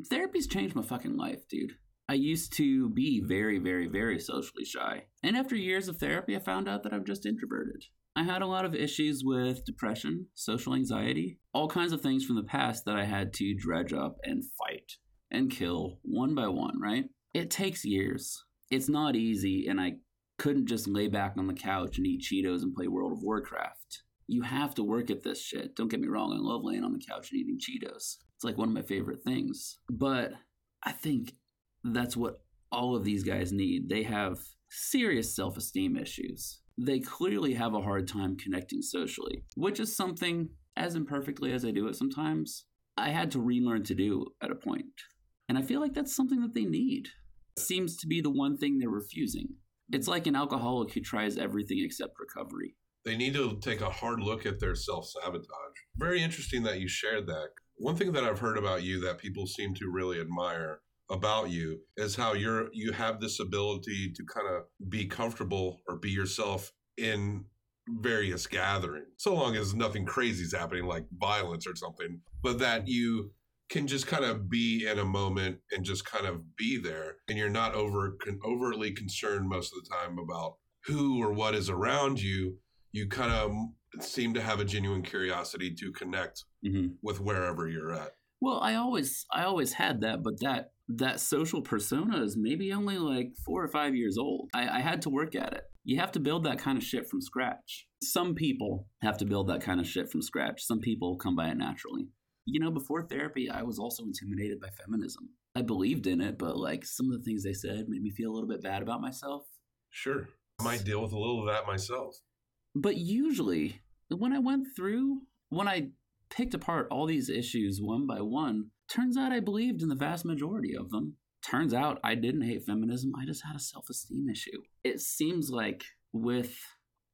Therapy's changed my fucking life, dude. I used to be very, very, very socially shy. And after years of therapy, I found out that I'm just introverted. I had a lot of issues with depression, social anxiety, all kinds of things from the past that I had to dredge up and fight and kill one by one, right? It takes years. It's not easy, and I couldn't just lay back on the couch and eat Cheetos and play World of Warcraft. You have to work at this shit. Don't get me wrong, I love laying on the couch and eating Cheetos. It's like one of my favorite things. But I think that's what all of these guys need. They have serious self esteem issues. They clearly have a hard time connecting socially, which is something, as imperfectly as I do it sometimes, I had to relearn to do at a point. And I feel like that's something that they need. seems to be the one thing they're refusing. It's like an alcoholic who tries everything except recovery. They need to take a hard look at their self sabotage. Very interesting that you shared that. One thing that I've heard about you that people seem to really admire about you is how you're you have this ability to kind of be comfortable or be yourself in various gatherings so long as nothing crazy is happening like violence or something but that you can just kind of be in a moment and just kind of be there and you're not over con- overtly concerned most of the time about who or what is around you you kind of seem to have a genuine curiosity to connect Mhm. with wherever you're at Well, I always I always had that, but that that social persona is maybe only like four or five years old. I, I had to work at it. You have to build that kind of shit from scratch. Some people have to build that kind of shit from scratch. Some people come by it naturally. You know, before therapy, I was also intimidated by feminism. I believed in it, but like some of the things they said made me feel a little bit bad about myself. Sure. I might deal with a little of that myself. But usually, when I went through, when I picked apart all these issues one by one, turns out I believed in the vast majority of them. Turns out I didn't hate feminism, I just had a self esteem issue. It seems like with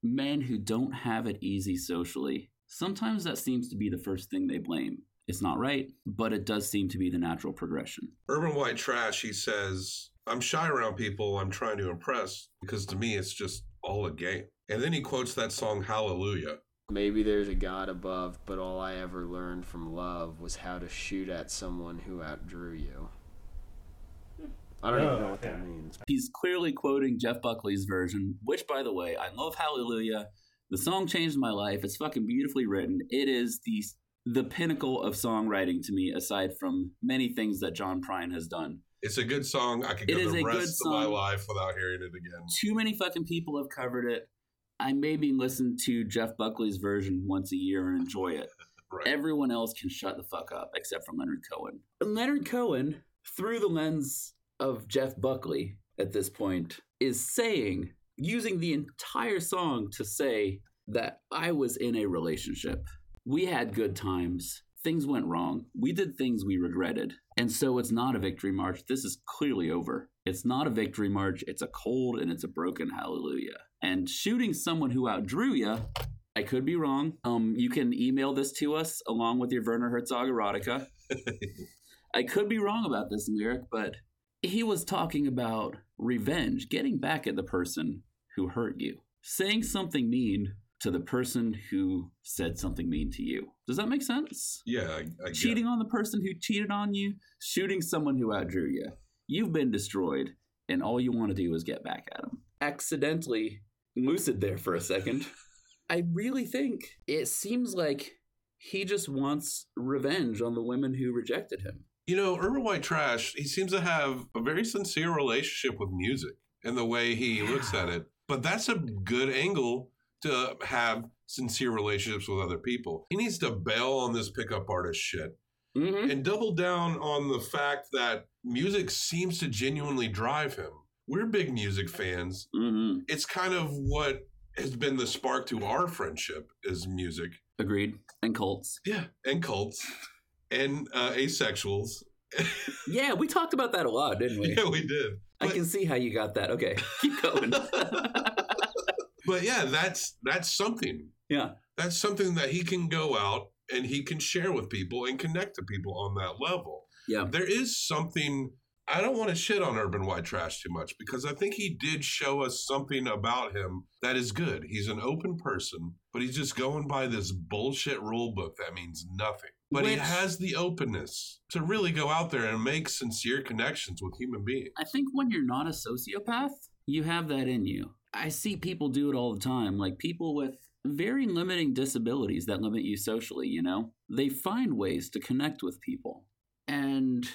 men who don't have it easy socially, sometimes that seems to be the first thing they blame. It's not right, but it does seem to be the natural progression. Urban White Trash, he says, I'm shy around people I'm trying to impress because to me it's just all a game. And then he quotes that song Hallelujah. Maybe there's a God above, but all I ever learned from love was how to shoot at someone who outdrew you. I don't even know what that means. He's clearly quoting Jeff Buckley's version, which, by the way, I love Hallelujah. The song changed my life. It's fucking beautifully written. It is the the pinnacle of songwriting to me, aside from many things that John Prine has done. It's a good song. I could go is the a good rest of my life without hearing it again. Too many fucking people have covered it. I maybe listen to Jeff Buckley's version once a year and enjoy it. Right. Everyone else can shut the fuck up except for Leonard Cohen. Leonard Cohen, through the lens of Jeff Buckley at this point, is saying, using the entire song to say that I was in a relationship. We had good times. Things went wrong. We did things we regretted. And so it's not a victory march. This is clearly over. It's not a victory march. It's a cold and it's a broken hallelujah. And shooting someone who outdrew you I could be wrong. Um, you can email this to us along with your Werner Herzog erotica. I could be wrong about this lyric, but he was talking about revenge, getting back at the person who hurt you, saying something mean to the person who said something mean to you. Does that make sense? Yeah, I, I Cheating on the person who cheated on you, shooting someone who outdrew you. You've been destroyed, and all you want to do is get back at them. Accidentally lucid there for a second. I really think it seems like he just wants revenge on the women who rejected him. You know, Urban White Trash, he seems to have a very sincere relationship with music and the way he looks at it. But that's a good angle to have sincere relationships with other people. He needs to bail on this pickup artist shit Mm-hmm. and double down on the fact that music seems to genuinely drive him. We're big music fans. Mm-hmm. It's kind of what has been the spark to our friendship is music. Agreed. And cults. Yeah. And cults and uh, asexuals. Yeah, we talked about that a lot, didn't we? yeah, we did. I can see how you got that. Okay, keep going. But yeah, that's that's something. yeah. That's something that he can go out and he can share with people and connect to people on that level. Yeah. There is something I don't want to shit on Urban White Trash too much because I think he did show us something about him that is good. He's an open person, but he's just going by this bullshit rule book that means nothing. But he has the openness to really go out there and make sincere connections with human beings. I think when you're not a sociopath, you have that in you. I see people do it all the time, like people with very limiting disabilities that limit you socially, you know? They find ways to connect with people. And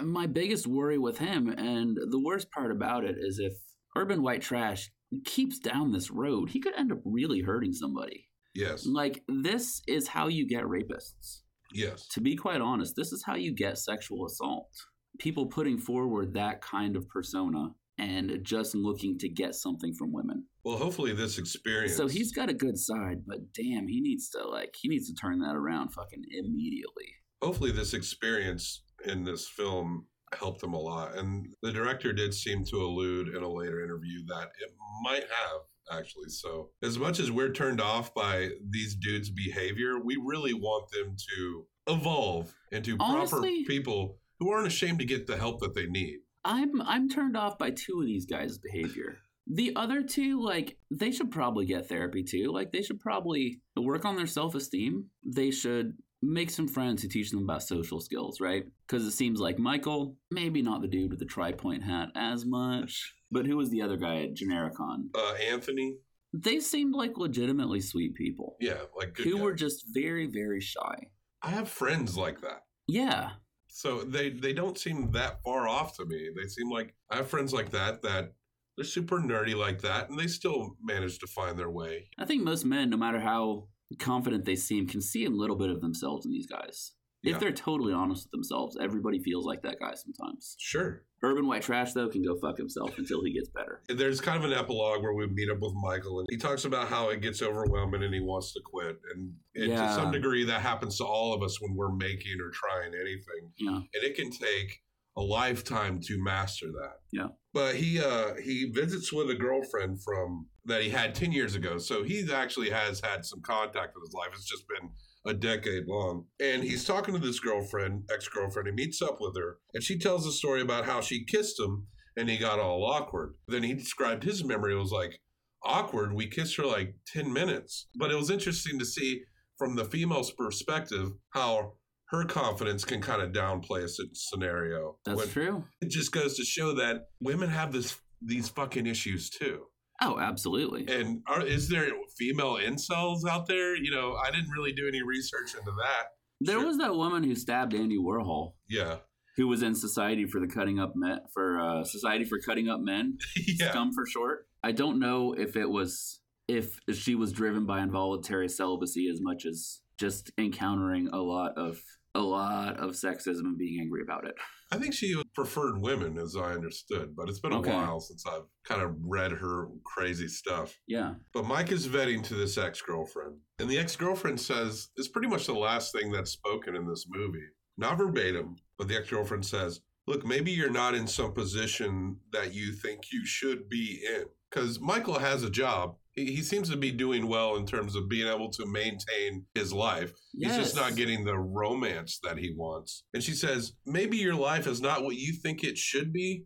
my biggest worry with him, and the worst part about it, is if Urban White Trash keeps down this road, he could end up really hurting somebody. Yes. Like, this is how you get rapists. Yes. To be quite honest, this is how you get sexual assault. People putting forward that kind of persona and just looking to get something from women. Well, hopefully this experience So he's got a good side, but damn, he needs to like he needs to turn that around fucking immediately. hopefully this experience in this film helped them a lot. And the director did seem to allude in a later interview that it might have actually. So, as much as we're turned off by these dudes' behavior, we really want them to evolve into Honestly- proper people who aren't ashamed to get the help that they need. I'm I'm turned off by two of these guys' behavior. The other two, like, they should probably get therapy too. Like, they should probably work on their self esteem. They should make some friends who teach them about social skills, right? Because it seems like Michael, maybe not the dude with the tri point hat as much, but who was the other guy at Genericon? Uh, Anthony, They seemed like legitimately sweet people yeah, like good who were just very, very shy. I have friends like that. Yeah. So they they don't seem that far off to me. They seem like I have friends like that that they're super nerdy like that, and they still manage to find their way. I think most men, no matter how confident they seem, can see a little bit of themselves in these guys. Yeah. If they're totally honest with themselves, everybody feels like that guy sometimes. Sure. Urban White Trash, though, can go fuck himself until he gets better. There's kind of an epilogue where we meet up with Michael, and he talks about how it gets overwhelming and he wants to quit. And, and Yeah. to some degree, that happens to all of us when we're making or trying anything. Yeah. And it can take a lifetime to master that. Yeah. But he uh he visits with a girlfriend from that he had 10 years ago. So he actually has had some contact with his life. It's just been a decade long. And he's talking to this girlfriend, ex-girlfriend. He meets up with her and she tells a story about how she kissed him and he got all awkward. Then he described his memory. It was like awkward. We kissed for like 10 minutes. But it was interesting to see from the female's perspective how her confidence can kind of downplay a scenario. That's true. it just goes to show that women have this these fucking issues too. Oh, absolutely. And are, is there female incels out there? You know, I didn't really do any research into that. There Sure. was that woman who stabbed Andy Warhol, Yeah, who was in Society for the Cutting Up Men for uh, Society for Cutting Up Men, yeah. Scum for short. I don't know if it was if she was driven by involuntary celibacy as much as just encountering a lot of a lot of sexism and being angry about it. I think she preferred women, as I understood, but it's been a while since I've kind of read her crazy stuff. Yeah. But Mike is vetting to this ex girlfriend. And the ex girlfriend says, it's pretty much the last thing that's spoken in this movie. Not verbatim, but the ex girlfriend says, Look, maybe you're not in some position that you think you should be in. Because Michael has a job. He, seems to be doing well in terms of being able to maintain his life. He's just not getting the romance that he wants. And she says, maybe your life is not what you think it should be,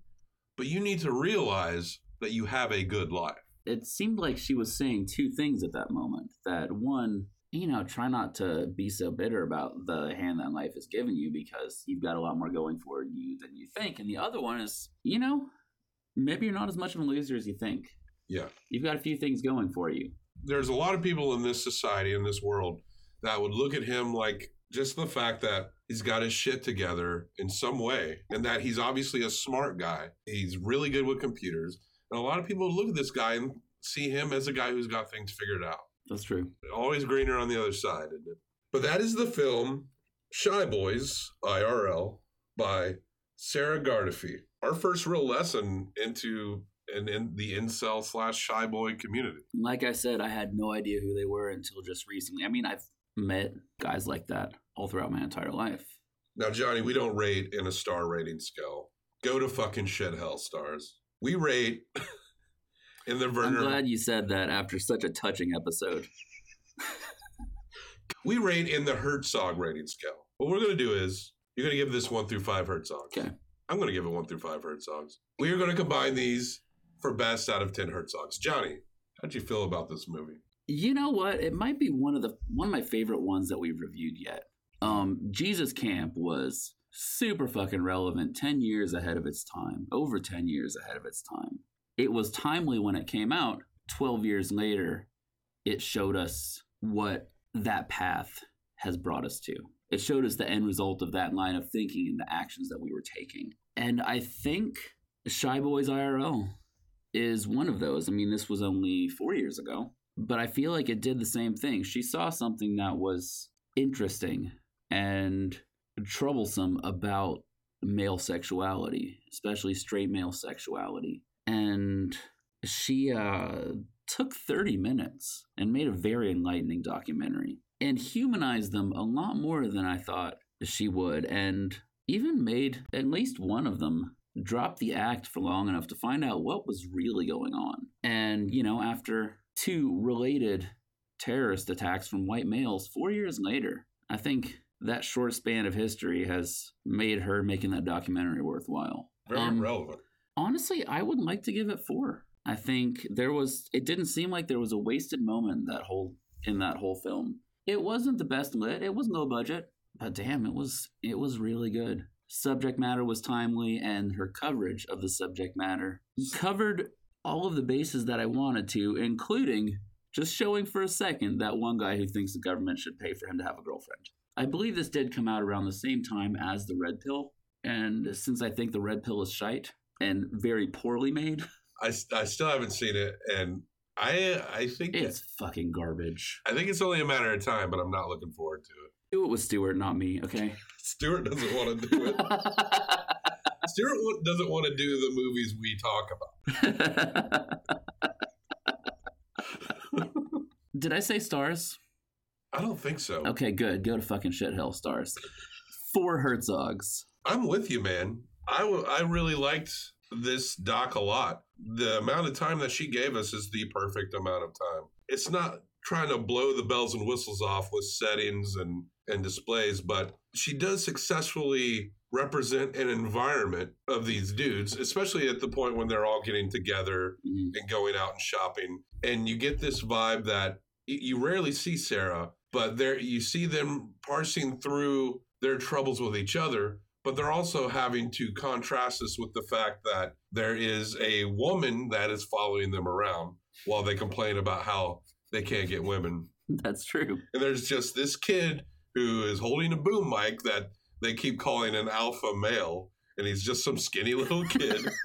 but you need to realize that you have a good life. It seemed like she was saying two things at that moment. That one, you know, try not to be so bitter about the hand that life has given you because you've got a lot more going for you than you think. And the other one is, you know, maybe you're not as much of a loser as you think. Yeah. You've got a few things going for you. There's a lot of people in this society, in this world, that would look at him like just the fact that he's got his shit together in some way and that he's obviously a smart guy. He's really good with computers. And a lot of people look at this guy and see him as a guy who's got things figured out. That's true. Always greener on the other side, isn't it? But that is the film Shy Boys IRL by Sarah Gardephe. Our first real lesson into and in the incel slash shy boy community. Like I said, I had no idea who they were until just recently. I mean, I've met guys like that all throughout my entire life. Now, Johnny, we don't rate in a star rating scale. Go to fucking shit hell stars. We rate in the I'm glad you said that after such a touching episode. We rate in the Herzog rating scale. What we're going to do is you're going to give this one through five Herzogs. Okay. I'm going to give it one through five Herzogs. We are going to combine these for best out of 10 Herzogs. Johnny, how'd you feel about this movie? You know what? It might be one of the one of my favorite ones that we've reviewed yet. Um, Jesus Camp was super fucking relevant 10 years ahead of its time, over 10 years ahead of its time. It was timely when it came out. 12 years later, it showed us what that path has brought us to. It showed us the end result of that line of thinking and the actions that we were taking. And I think Shy Boys IRL is one of those. I mean, this was only four years ago, but I feel like it did the same thing. She saw something that was interesting and troublesome about male sexuality, especially straight male sexuality. And she uh, took 30 minutes and made a very enlightening documentary and humanized them a lot more than I thought she would. And even made at least one of them drop the act for long enough to find out what was really going on. And, you know, after two related terrorist attacks from white males four years later, I think that short span of history has made her making that documentary worthwhile. Very Um, relevant. Honestly, I would like to give it four. I think there was it didn't seem like there was a wasted moment in that whole in that whole film. It wasn't the best lit, it was low budget, but damn, it was it was really good. Subject matter was timely and her coverage of the subject matter covered all of the bases that I wanted to, including just showing for a second that one guy who thinks the government should pay for him to have a girlfriend. I believe this did come out around the same time as the red pill, and since I think the red pill is shite and very poorly made, I, I still haven't seen it, and I I think it's fucking garbage. I think it's only a matter of time, but I'm not looking forward to it. Do it with Stewart, not me, okay? Stuart doesn't want to do it. Stuart doesn't want to do the movies we talk about. Did I say stars? I don't think so. Okay, good. Go to fucking shithell stars. Four Herzogs. I'm with you, man. I, w- I really liked this doc a lot. The amount of time that she gave us is the perfect amount of time. It's not trying to blow the bells and whistles off with settings and, and displays, but she does successfully represent an environment of these dudes, especially at the point when they're all getting together Mhm. and going out and shopping. And you get this vibe that you rarely see Sarah, but there you see them parsing through their troubles with each other, but they're also having to contrast this with the fact that there is a woman that is following them around while they complain about how they can't get women. That's true. And there's just this kid who is holding a boom mic that they keep calling an alpha male, and he's just some skinny little kid.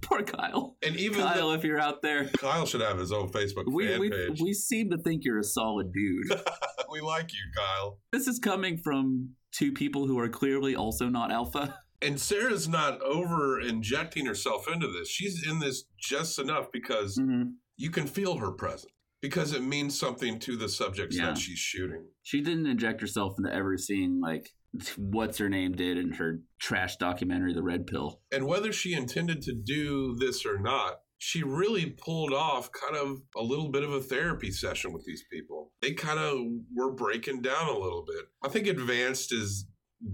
Poor Kyle. And even Kyle, the- if you're out there, Kyle should have his own Facebook we, fan we, page. we seem to think you're a solid dude. we like you, Kyle. this is coming from two people who are clearly also not alpha. And Sarah's not over injecting herself into this. She's in this just enough because Mhm. you can feel her presence because it means something to the subjects Yeah. that she's shooting. She didn't inject herself into ever seeing like what's her name did in her trash documentary, The Red Pill. And whether she intended to do this or not, she really pulled off kind of a little bit of a therapy session with these people. They kind of were breaking down a little bit. I think Advanced is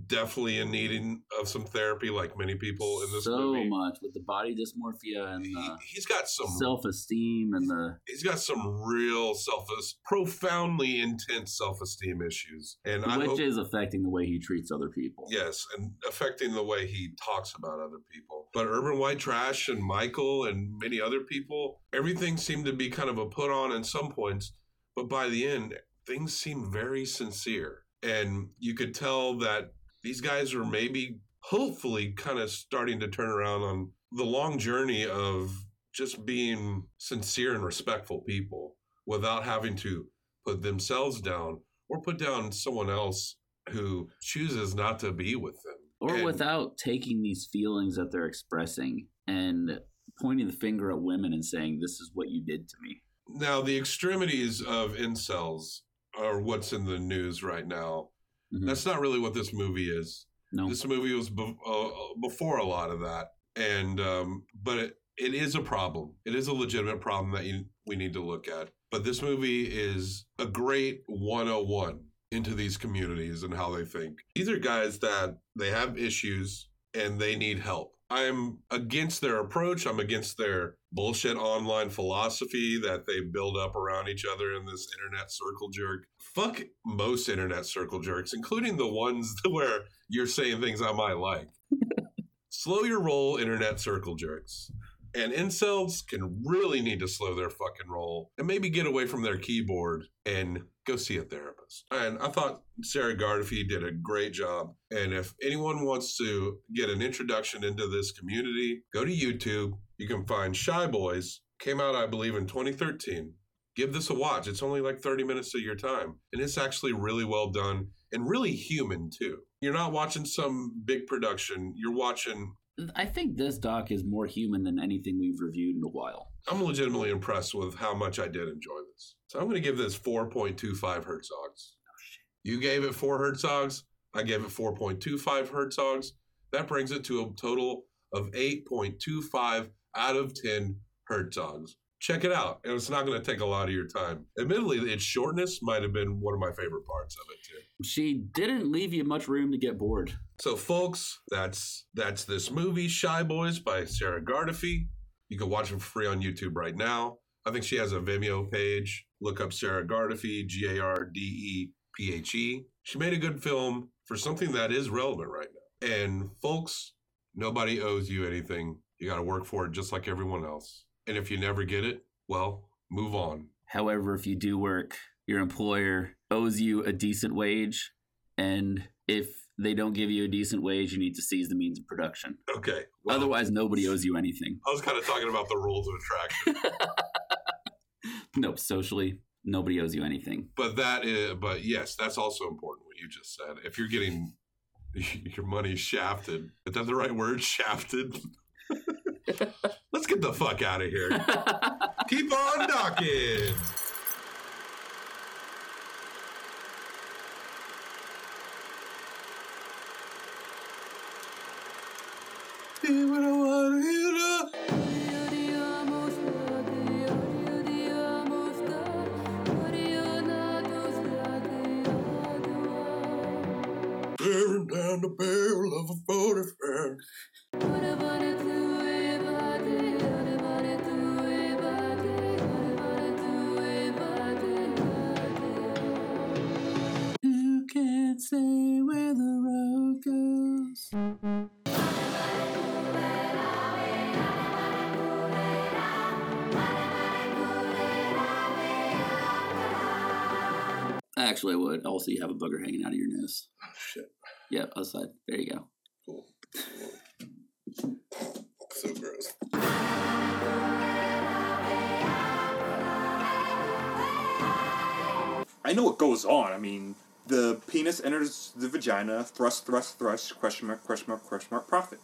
definitely in needing of some therapy, like many people in this so movie. much with the body dysmorphia and He, the he's got some self-esteem and the he's got some real self profoundly intense self-esteem issues and i which hope is affecting the way he treats other people. yes and affecting the way he talks about other people but urban white trash and michael and many other people everything seemed to be kind of a put on in some points but by the end things seemed very sincere and you could tell that these guys are maybe hopefully kind of starting to turn around on the long journey of just being sincere and respectful people without having to put themselves down or put down someone else who chooses not to be with them. Or And- without taking these feelings that they're expressing and pointing the finger at women and saying, This is what you did to me. Now, the extremities of incels are what's in the news right now. Mhm. That's not really what this movie is. No. This movie was be- uh, before a lot of that, and um, but it, it is a problem. It is a legitimate problem that you, we need to look at. But this movie is a great 101 into these communities and how they think. These are guys that they have issues and they need help. I'm against their approach. I'm against their bullshit online philosophy that they build up around each other in this internet circle jerk. Fuck most internet circle jerks, including the ones where you're saying things I might like. slow your roll, internet circle jerks. And incels can really need to slow their fucking roll and maybe get away from their keyboard and go see a therapist. And I thought Sarah Gardephe did a great job. And if anyone wants to get an introduction into this community, go to YouTube. You can find Shy Boys. Came out, I believe, in 2013. Give this a watch. It's only like 30 minutes of your time. And it's actually really well done and really human, too. You're not watching some big production. You're watching I think this doc is more human than anything we've reviewed in a while. I'm legitimately impressed with how much I did enjoy this. So I'm going to give this 4.25 Herzogs. You gave it four Herzogs. I gave it 4.25 Herzogs. That brings it to a total of 8.25 out of 10 Herzogs. Check it out, and it's not going to take a lot of your time. Admittedly, its shortness might have been one of my favorite parts of it too. She didn't leave you much room to get bored. So, folks, that's that's this movie, Shy Boys by Sarah Gardephe. You can watch it for free on YouTube right now. I think she has a Vimeo page. Look up Sarah Gardephe, G A R D E P H E. She made a good film for something that is relevant right now. And folks, nobody owes you anything. You got to work for it just like everyone else. And if you never get it, well, move on. However, if you do work, your employer owes you a decent wage. And if they don't give you a decent wage, you need to seize the means of production. Okay. Otherwise, nobody owes you anything. I was kind of talking about the rules of attraction. Nope, socially, nobody owes you anything. but that is, but yes, that's also important what you just said. If you're getting your money shafted, is that the right word? Shafted? Let's get the fuck out of here. Keep on docking. See what I want to hear. Staring down the barrel of a 45. Can say where the road goes? Actually, I would. Also, you have a booger hanging out of your nose. Oh, shit. Yeah, other side. There you go. Cool. So gross. I know what goes on. I mean, the penis enters the vagina, thrust, thrust, thrust, question mark, question mark, question mark, profit.